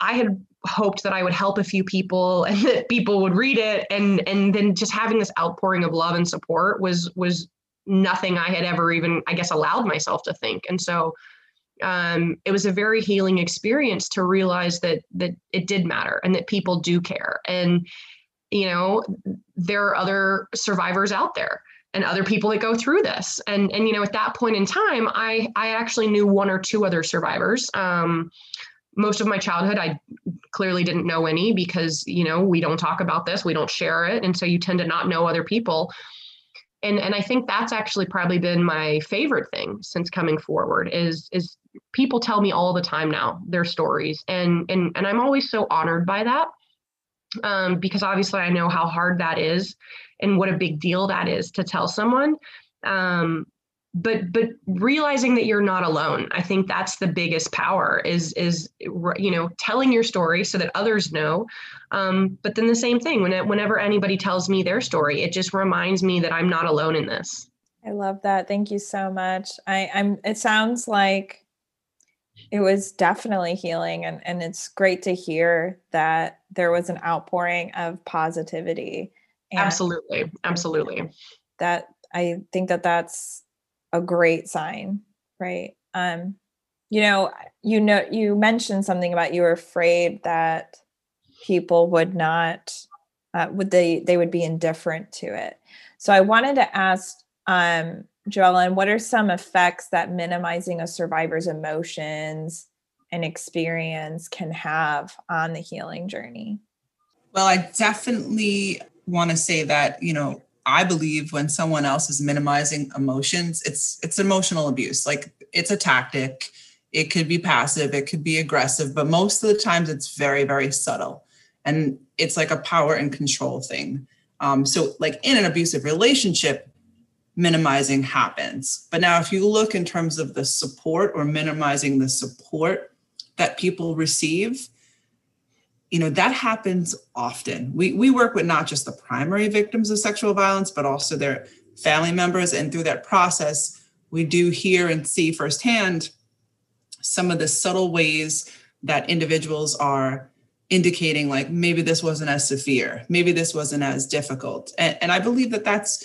I had hoped that I would help a few people and that people would read it. And, and then just having this outpouring of love and support was, was nothing I had ever even, I guess, allowed myself to think. And so um, it was a very healing experience to realize that, that it did matter and that people do care. And, you know, there are other survivors out there and other people that go through this. And and you know at that point in time i i actually knew one or two other survivors. Um, most of my childhood i clearly didn't know any because you know we don't talk about this we don't share it and so you tend to not know other people. And and i think that's actually probably been my favorite thing since coming forward is is people tell me all the time now their stories. And and and i'm always so honored by that um, because obviously i know how hard that is and what a big deal that is to tell someone. Um, but but realizing that you're not alone i think that's the biggest power is is you know telling your story so that others know. Um, but then the same thing when it, whenever anybody tells me their story it just reminds me that i'm not alone in this. I love that. Thank you so much. I i'm it sounds like it was definitely healing and and it's great to hear that there was an outpouring of positivity absolutely absolutely that i think that that's a great sign, right? Um, you know, you know, you mentioned something about you were afraid that people would not, uh, would they, they would be indifferent to it. So I wanted to ask, um, Joellen, what are some effects that minimizing a survivor's emotions and experience can have on the healing journey? Well, I definitely want to say that, you know, I believe when someone else is minimizing emotions, it's it's emotional abuse. Like it's a tactic. It could be passive, it could be aggressive, but most of the times it's very, very subtle. And it's like a power and control thing. Um, so, like in an abusive relationship, minimizing happens. But now, if you look in terms of the support or minimizing the support that people receive, you know that happens often. We we work with not just the primary victims of sexual violence but also their family members. And through that process we do hear and see firsthand some of the subtle ways that individuals are indicating like maybe this wasn't as severe maybe this wasn't as difficult. And, and i believe that that's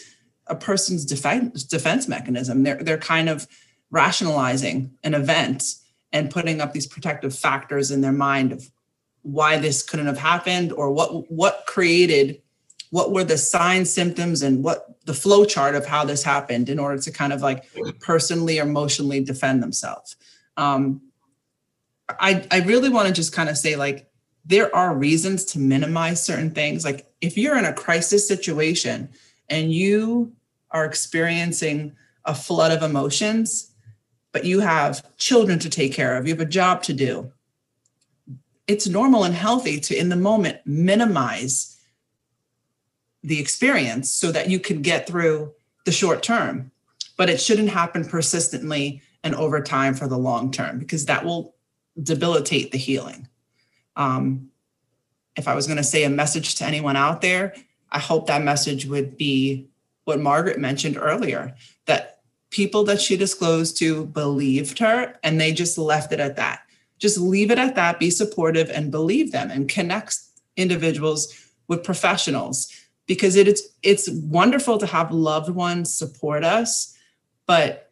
a person's defense defense mechanism. They're they're kind of rationalizing an event and putting up these protective factors in their mind of why this couldn't have happened or what what created what were the signs symptoms and what the flow chart of how this happened in order to kind of like personally or emotionally defend themselves. Um, i i really want to just kind of say like there are reasons to minimize certain things. Like if you're in a crisis situation and you are experiencing a flood of emotions but you have children to take care of you have a job to do. It's normal and healthy to in the moment minimize the experience so that you can get through the short term but it shouldn't happen persistently and over time for the long term because that will debilitate the healing. Um, if i was going to say a message to anyone out there i hope that message would be what margaret mentioned earlier that people that she disclosed to believed her and they just left it at that. Just leave it at that, be supportive and believe them and connect individuals with professionals because it is it's wonderful to have loved ones support us, but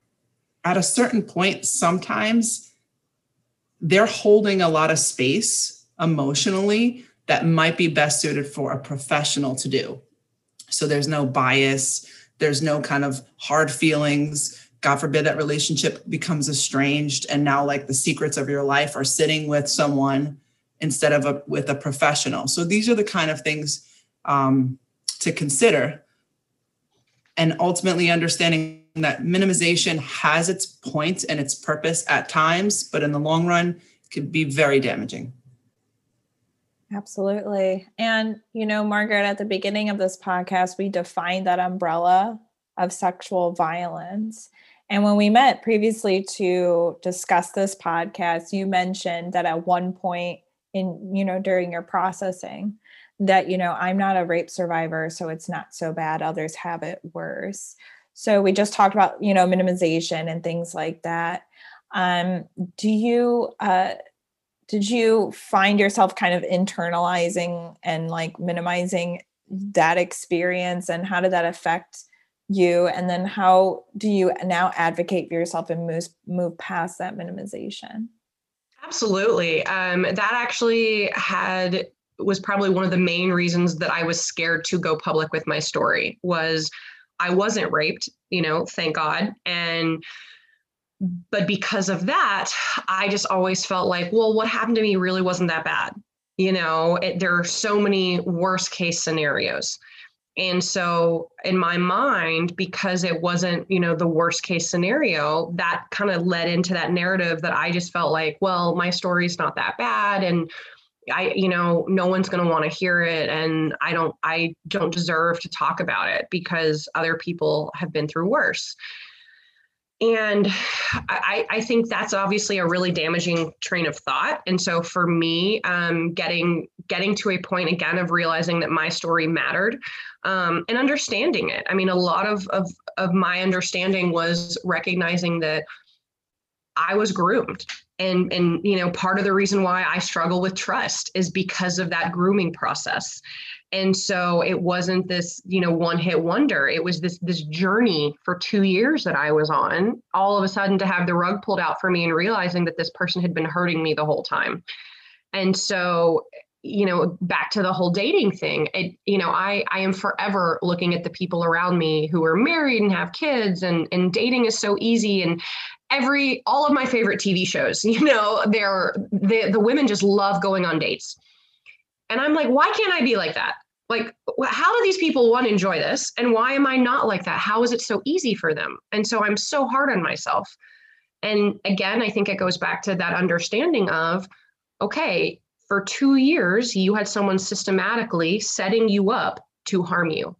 at a certain point sometimes they're holding a lot of space emotionally that might be best suited for a professional to do. So there's no bias, there's no kind of hard feelings God forbid that relationship becomes estranged and now like the secrets of your life are sitting with someone instead of a, with a professional. So these are the kind of things um, to consider. And ultimately understanding that minimization has its point and its purpose at times, but in the long run, could be very damaging. Absolutely. And, you know, Margaret, at the beginning of this podcast, we defined that umbrella of sexual violence. And when we met previously to discuss this podcast, you mentioned that at one point in, you know, during your processing, that, you know, I'm not a rape survivor, so it's not so bad. Others have it worse. So we just talked about, you know, minimization and things like that. Um, do you, uh, did you find yourself kind of internalizing and like minimizing that experience and how did that affect you? And then how do you now advocate for yourself and move move past that minimization? Absolutely. Um, that actually had was probably one of the main reasons that i was scared to go public with my story was i wasn't raped you know thank god. And but because of that i just always felt like well what happened to me really wasn't that bad you know it, there are so many worst case scenarios And so in my mind, because it wasn't, you know, the worst case scenario, that kind of led into that narrative that I just felt like, well, my story's not that bad. And I, you know, no one's going to want to hear it. And I don't, I don't deserve to talk about it because other people have been through worse and I, I, think that's obviously a really damaging train of thought. And so for me um, getting getting to a point again of realizing that my story mattered um, and understanding it. I mean a lot of, of of my understanding was recognizing that i was groomed. And and you know part of the reason why i struggle with trust is because of that grooming process and so it wasn't this you know one hit wonder. It was this this journey for 2 years that I was on all of a sudden to have the rug pulled out for me and realizing that this person had been hurting me the whole time. And so you know back to the whole dating thing it you know i i am forever looking at the people around me who are married and have kids and and dating is so easy and every all of my favorite tv shows you know they're the the women just love going on dates. And I'm like, why can't I be like that? Like, how do these people one enjoy this? And why am I not like that? How is it so easy for them? And so I'm so hard on myself. And again, I think it goes back to that understanding of, okay, for two years, you had someone systematically setting you up to harm you.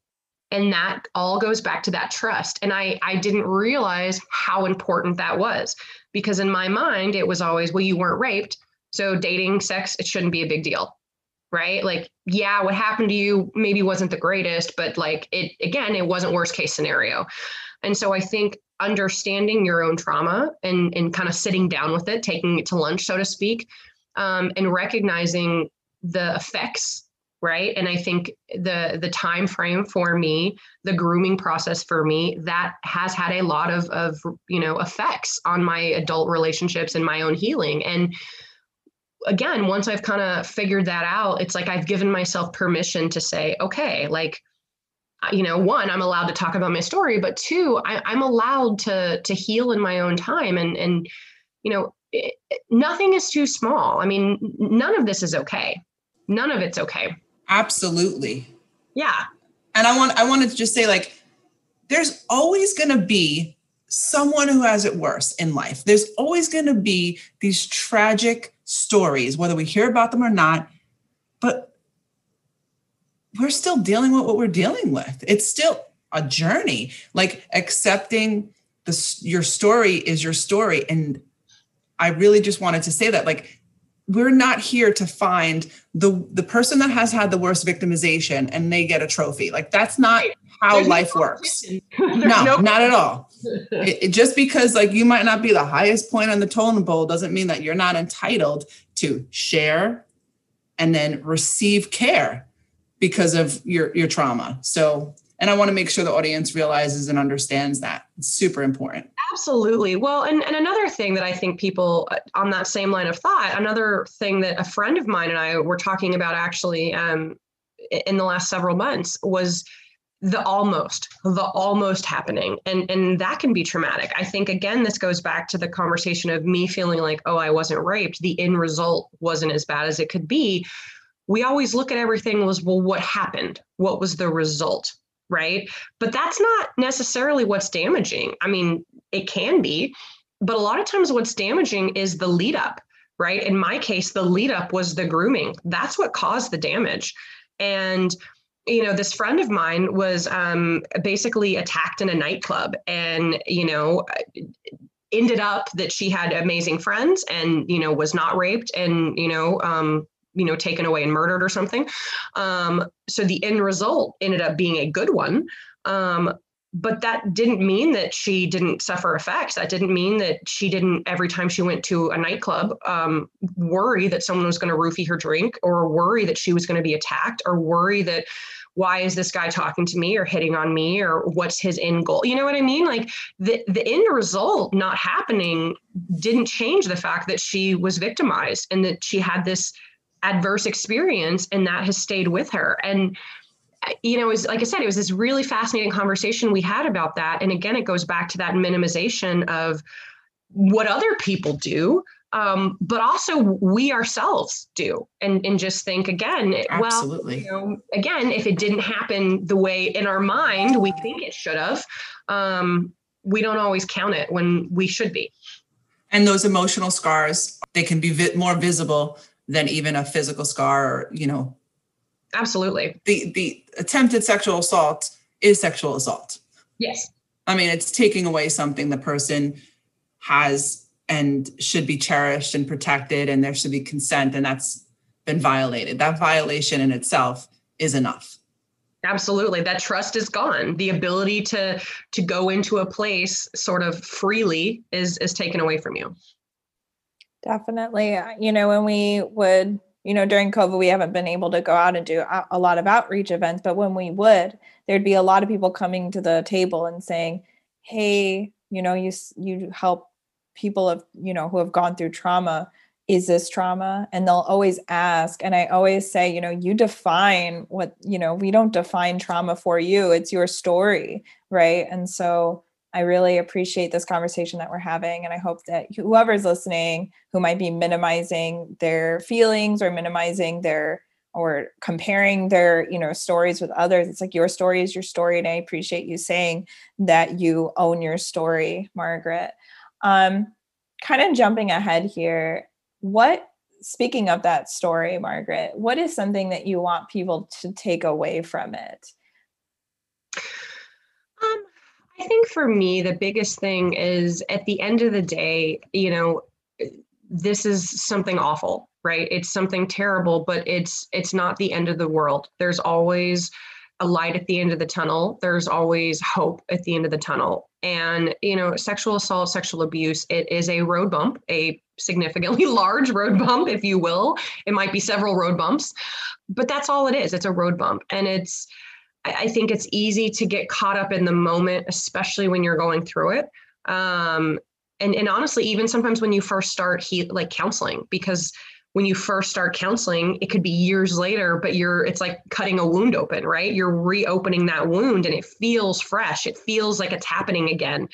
And that all goes back to that trust. And I, I didn't realize how important that was because in my mind, it was always, well, you weren't raped. So dating, sex, it shouldn't be a big deal right? Like, yeah, what happened to you maybe wasn't the greatest, but like it again, it wasn't worst case scenario. And so I think understanding your own trauma and and kind of sitting down with it, taking it to lunch, so to speak, um, and recognizing the effects right and i think the the time frame for me the grooming process for me that has had a lot of of you know effects on my adult relationships and my own healing and again, once I've kind of figured that out, it's like I've given myself permission to say, okay, like, you know, one, I'm allowed to talk about my story, but two, I, am allowed to to heal in my own time, and and you know, it, nothing is too small. I mean, none of this is okay. None of it's okay. Absolutely. Yeah. And I want I wanted to just say, like, there's always going to be someone who has it worse in life. There's always going to be these tragic stories, whether we hear about them or not, but we're still dealing with what we're dealing with. It's still a journey, like accepting the, your story is your story. And I really just wanted to say that, like, we're not here to find the the person that has had the worst victimization and they get a trophy. Like that's not how There's life no works. no, no, not at all. It, it, just because like you might not be the highest point on the totem pole doesn't mean that you're not entitled to share and then receive care because of your your trauma. So and I want to make sure the audience realizes and understands that. It's super important. Absolutely. Well, and, and another thing that I think people uh, on that same line of thought, another thing that a friend of mine and I were talking about actually um, in the last several months was the almost the almost happening. And and that can be traumatic. I think again this goes back to the conversation of me feeling like oh i wasn't raped. The end result wasn't as bad as it could be. We always look at everything was well what happened? What was the result? Right? But that's not necessarily what's damaging. I mean it can be. But a lot of times what's damaging is the lead up right? In my case the lead up was the grooming. That's what caused the damage. And you know, this friend of mine was um, basically attacked in a nightclub and, you know, ended up that she had amazing friends and, you know, was not raped and, you know, um, you know, taken away and murdered or something. Um, so the end result ended up being a good one. Um, but that didn't mean that she didn't suffer effects. That didn't mean that she didn't, every time she went to a nightclub, um, worry that someone was going to roofie her drink or worry that she was going to be attacked or worry that why is this guy talking to me or hitting on me or what's his end goal? You know what i mean? Like the the end result not happening didn't change the fact that she was victimized and that she had this adverse experience and that has stayed with her. And you know, was like I said, it was this really fascinating conversation we had about that. And again, it goes back to that minimization of what other people do um, but also we ourselves do and and just think again Absolutely. well you know, again if it didn't happen the way in our mind we think it should have um, we don't always count it when we should be. And those emotional scars they can be vi- more visible than even a physical scar or you know. Absolutely. The the attempted sexual assault is sexual assault. Yes. I mean it's taking away something the person has and should be cherished and protected and there should be consent and that's been violated. That violation in itself is enough. Absolutely. That trust is gone. The ability to to go into a place sort of freely is is taken away from you. Definitely. You know when we would you know during covid we haven't been able to go out and do a lot of outreach events but when we would there'd be a lot of people coming to the table and saying hey you know you you help people of you know who have gone through trauma is this trauma? And they'll always ask and i always say you know you define what you know we don't define trauma for you it's your story right? And so i really appreciate this conversation that we're having and i hope that whoever's listening who might be minimizing their feelings or minimizing their or comparing their you know stories with others it's like your story is your story and i appreciate you saying that you own your story margaret um, kind of jumping ahead here, what speaking of that story, Margaret, what is something that you want people to take away from it? Um, I think for me, the biggest thing is at the end of the day, you know, this is something awful, right? It's something terrible, but it's it's not the end of the world. There's always a light at the end of the tunnel. There's always hope at the end of the tunnel. And, you know, sexual assault, sexual abuse, it is a road bump, a significantly large road bump, if you will. It might be several road bumps, but that's all it is. It's a road bump. And it's, I think it's easy to get caught up in the moment, especially when you're going through it. Um, and, and honestly, even sometimes when you first start he, like counseling, because when you first start counseling it could be years later but you're it's like cutting a wound open right? You're reopening that wound and it feels fresh. It feels like it's happening again.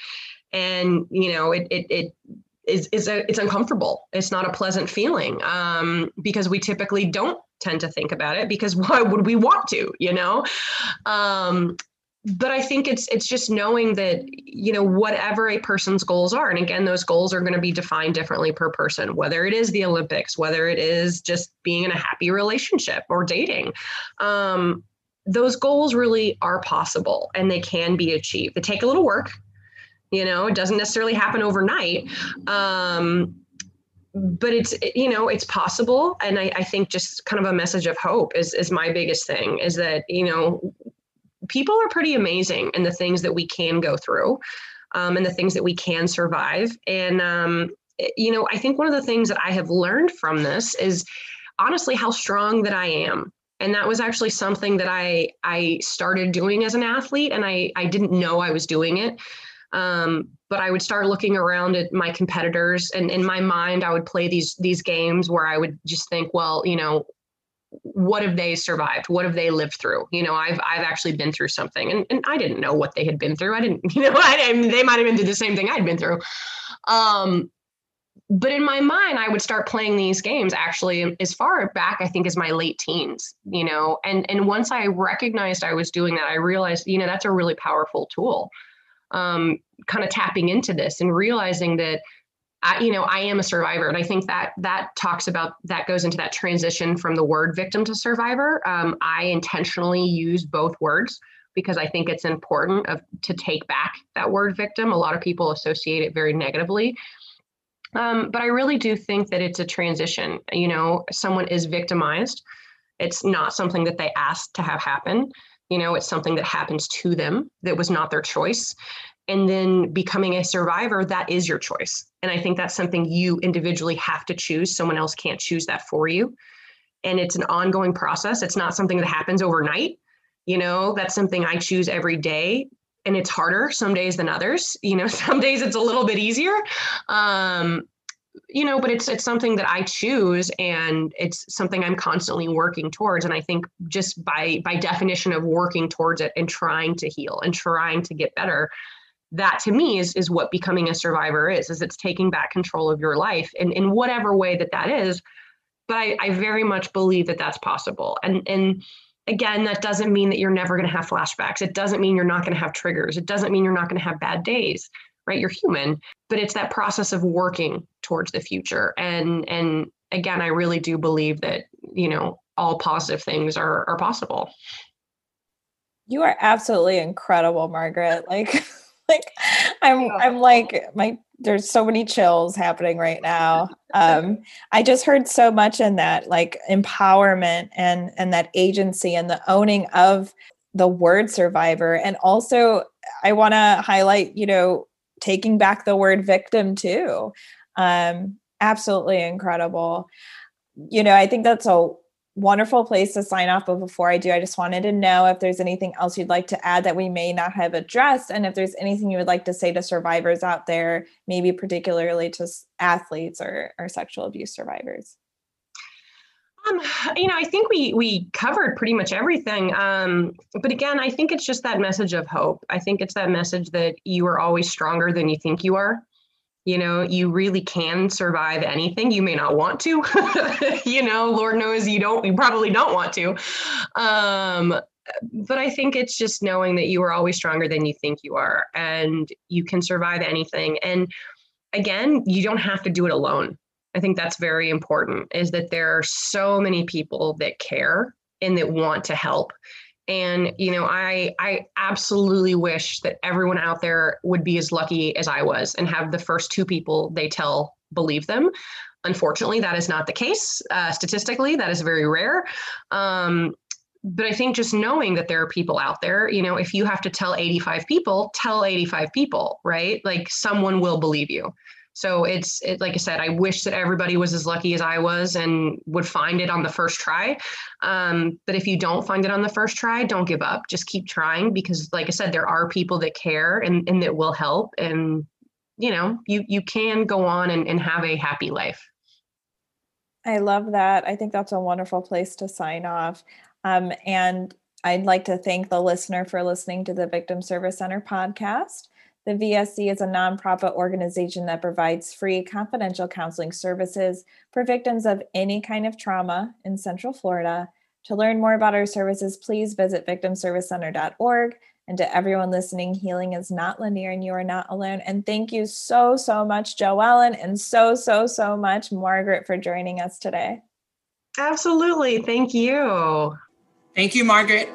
And you know it it, it is, is a, it's uncomfortable. It's not a pleasant feeling um, because we typically don't tend to think about it because why would we want to you know? Um, but I think it's it's just knowing that you know whatever a person's goals are, and again, those goals are going to be defined differently per person. Whether it is the Olympics, whether it is just being in a happy relationship or dating, um, those goals really are possible and they can be achieved. They take a little work. You know, it doesn't necessarily happen overnight. Um, but it's you know it's possible and I, I think just kind of a message of hope is is my biggest thing is that you know people are pretty amazing in the things that we can go through um, and the things that we can survive. And, um, you know, I think one of the things that I have learned from this is honestly how strong that I am. And that was actually something that I I started doing as an athlete, and I I didn't know I was doing it. Um, but I would start looking around at my competitors, and in my mind, I would play these these games where I would just think, well, you know, what have they survived? What have they lived through? You know i've i've actually been through something and, and i didn't know what they had been through. I didn't you know I, I they might have been through the same thing i'd been through. Um but in my mind i would start playing these games actually as far back i think as my late teens you know and and once i recognized i was doing that i realized you know that's a really powerful tool. Um kind of tapping into this and realizing that I, you know, I am a survivor, and I think that that talks about that goes into that transition from the word victim to survivor. Um, I intentionally use both words because I think it's important of to take back that word victim. A lot of people associate it very negatively. Um, but I really do think that it's a transition. You know, someone is victimized. It's not something that they asked to have happen. You know, it's something that happens to them that was not their choice and then becoming a survivor that is your choice. And i think that's something you individually have to choose. Someone else can't choose that for you. And it's an ongoing process. It's not something that happens overnight. You know that's something i choose every day and it's harder some days than others. You know some days it's a little bit easier. Um you know but it's it's something that i choose and it's something i'm constantly working towards. And i think just by by definition of working towards it and trying to heal and trying to get better that to me is is what becoming a survivor is is it's taking back control of your life in, in whatever way that that is. But I, I very much believe that that's possible. And and again that doesn't mean that you're never going to have flashbacks. It doesn't mean you're not going to have triggers. It doesn't mean you're not going to have bad days right? You're human. But it's that process of working towards the future. And and again i really do believe that you know all positive things are are possible. You are absolutely incredible margaret. Like like i'm i'm like my there's so many chills happening right now. Um i just heard so much in that like empowerment and and that agency and the owning of the word survivor. And also i want to highlight you know taking back the word victim too. Um absolutely incredible. You know i think that's a wonderful place to sign off. But before I do, I just wanted to know if there's anything else you'd like to add that we may not have addressed, and if there's anything you would like to say to survivors out there, maybe particularly to athletes or, or sexual abuse survivors. Um, you know, I think we we covered pretty much everything. Um, but again, I think it's just that message of hope. I think it's that message that you are always stronger than you think you are you know you really can survive anything. You may not want to you know lord knows you don't you probably don't want to. Um but i think it's just knowing that you are always stronger than you think you are and you can survive anything. And again you don't have to do it alone. I think that's very important is that there are so many people that care and that want to help and you know i i absolutely wish that everyone out there would be as lucky as i was and have the first two people they tell believe them. Unfortunately that is not the case. Uh, statistically that is very rare. Um, but i think just knowing that there are people out there you know if you have to tell 85 people tell 85 people right? Like someone will believe you so it's it, like I said, I wish that everybody was as lucky as I was and would find it on the first try. Um, but if you don't find it on the first try, don't give up. Just keep trying because, like I said, there are people that care and, and that will help. And you know, you you can go on and, and have a happy life. I love that. I think that's a wonderful place to sign off. Um, and I'd like to thank the listener for listening to the Victim Service Center podcast. The VSC is a nonprofit organization that provides free confidential counseling services for victims of any kind of trauma in Central Florida. To learn more about our services, please visit victimservicecenter.org. And to everyone listening, healing is not linear and you are not alone. And thank you so, so much, Joellen, and so, so, so much, Margaret, for joining us today. Absolutely. Thank you. Thank you, Margaret.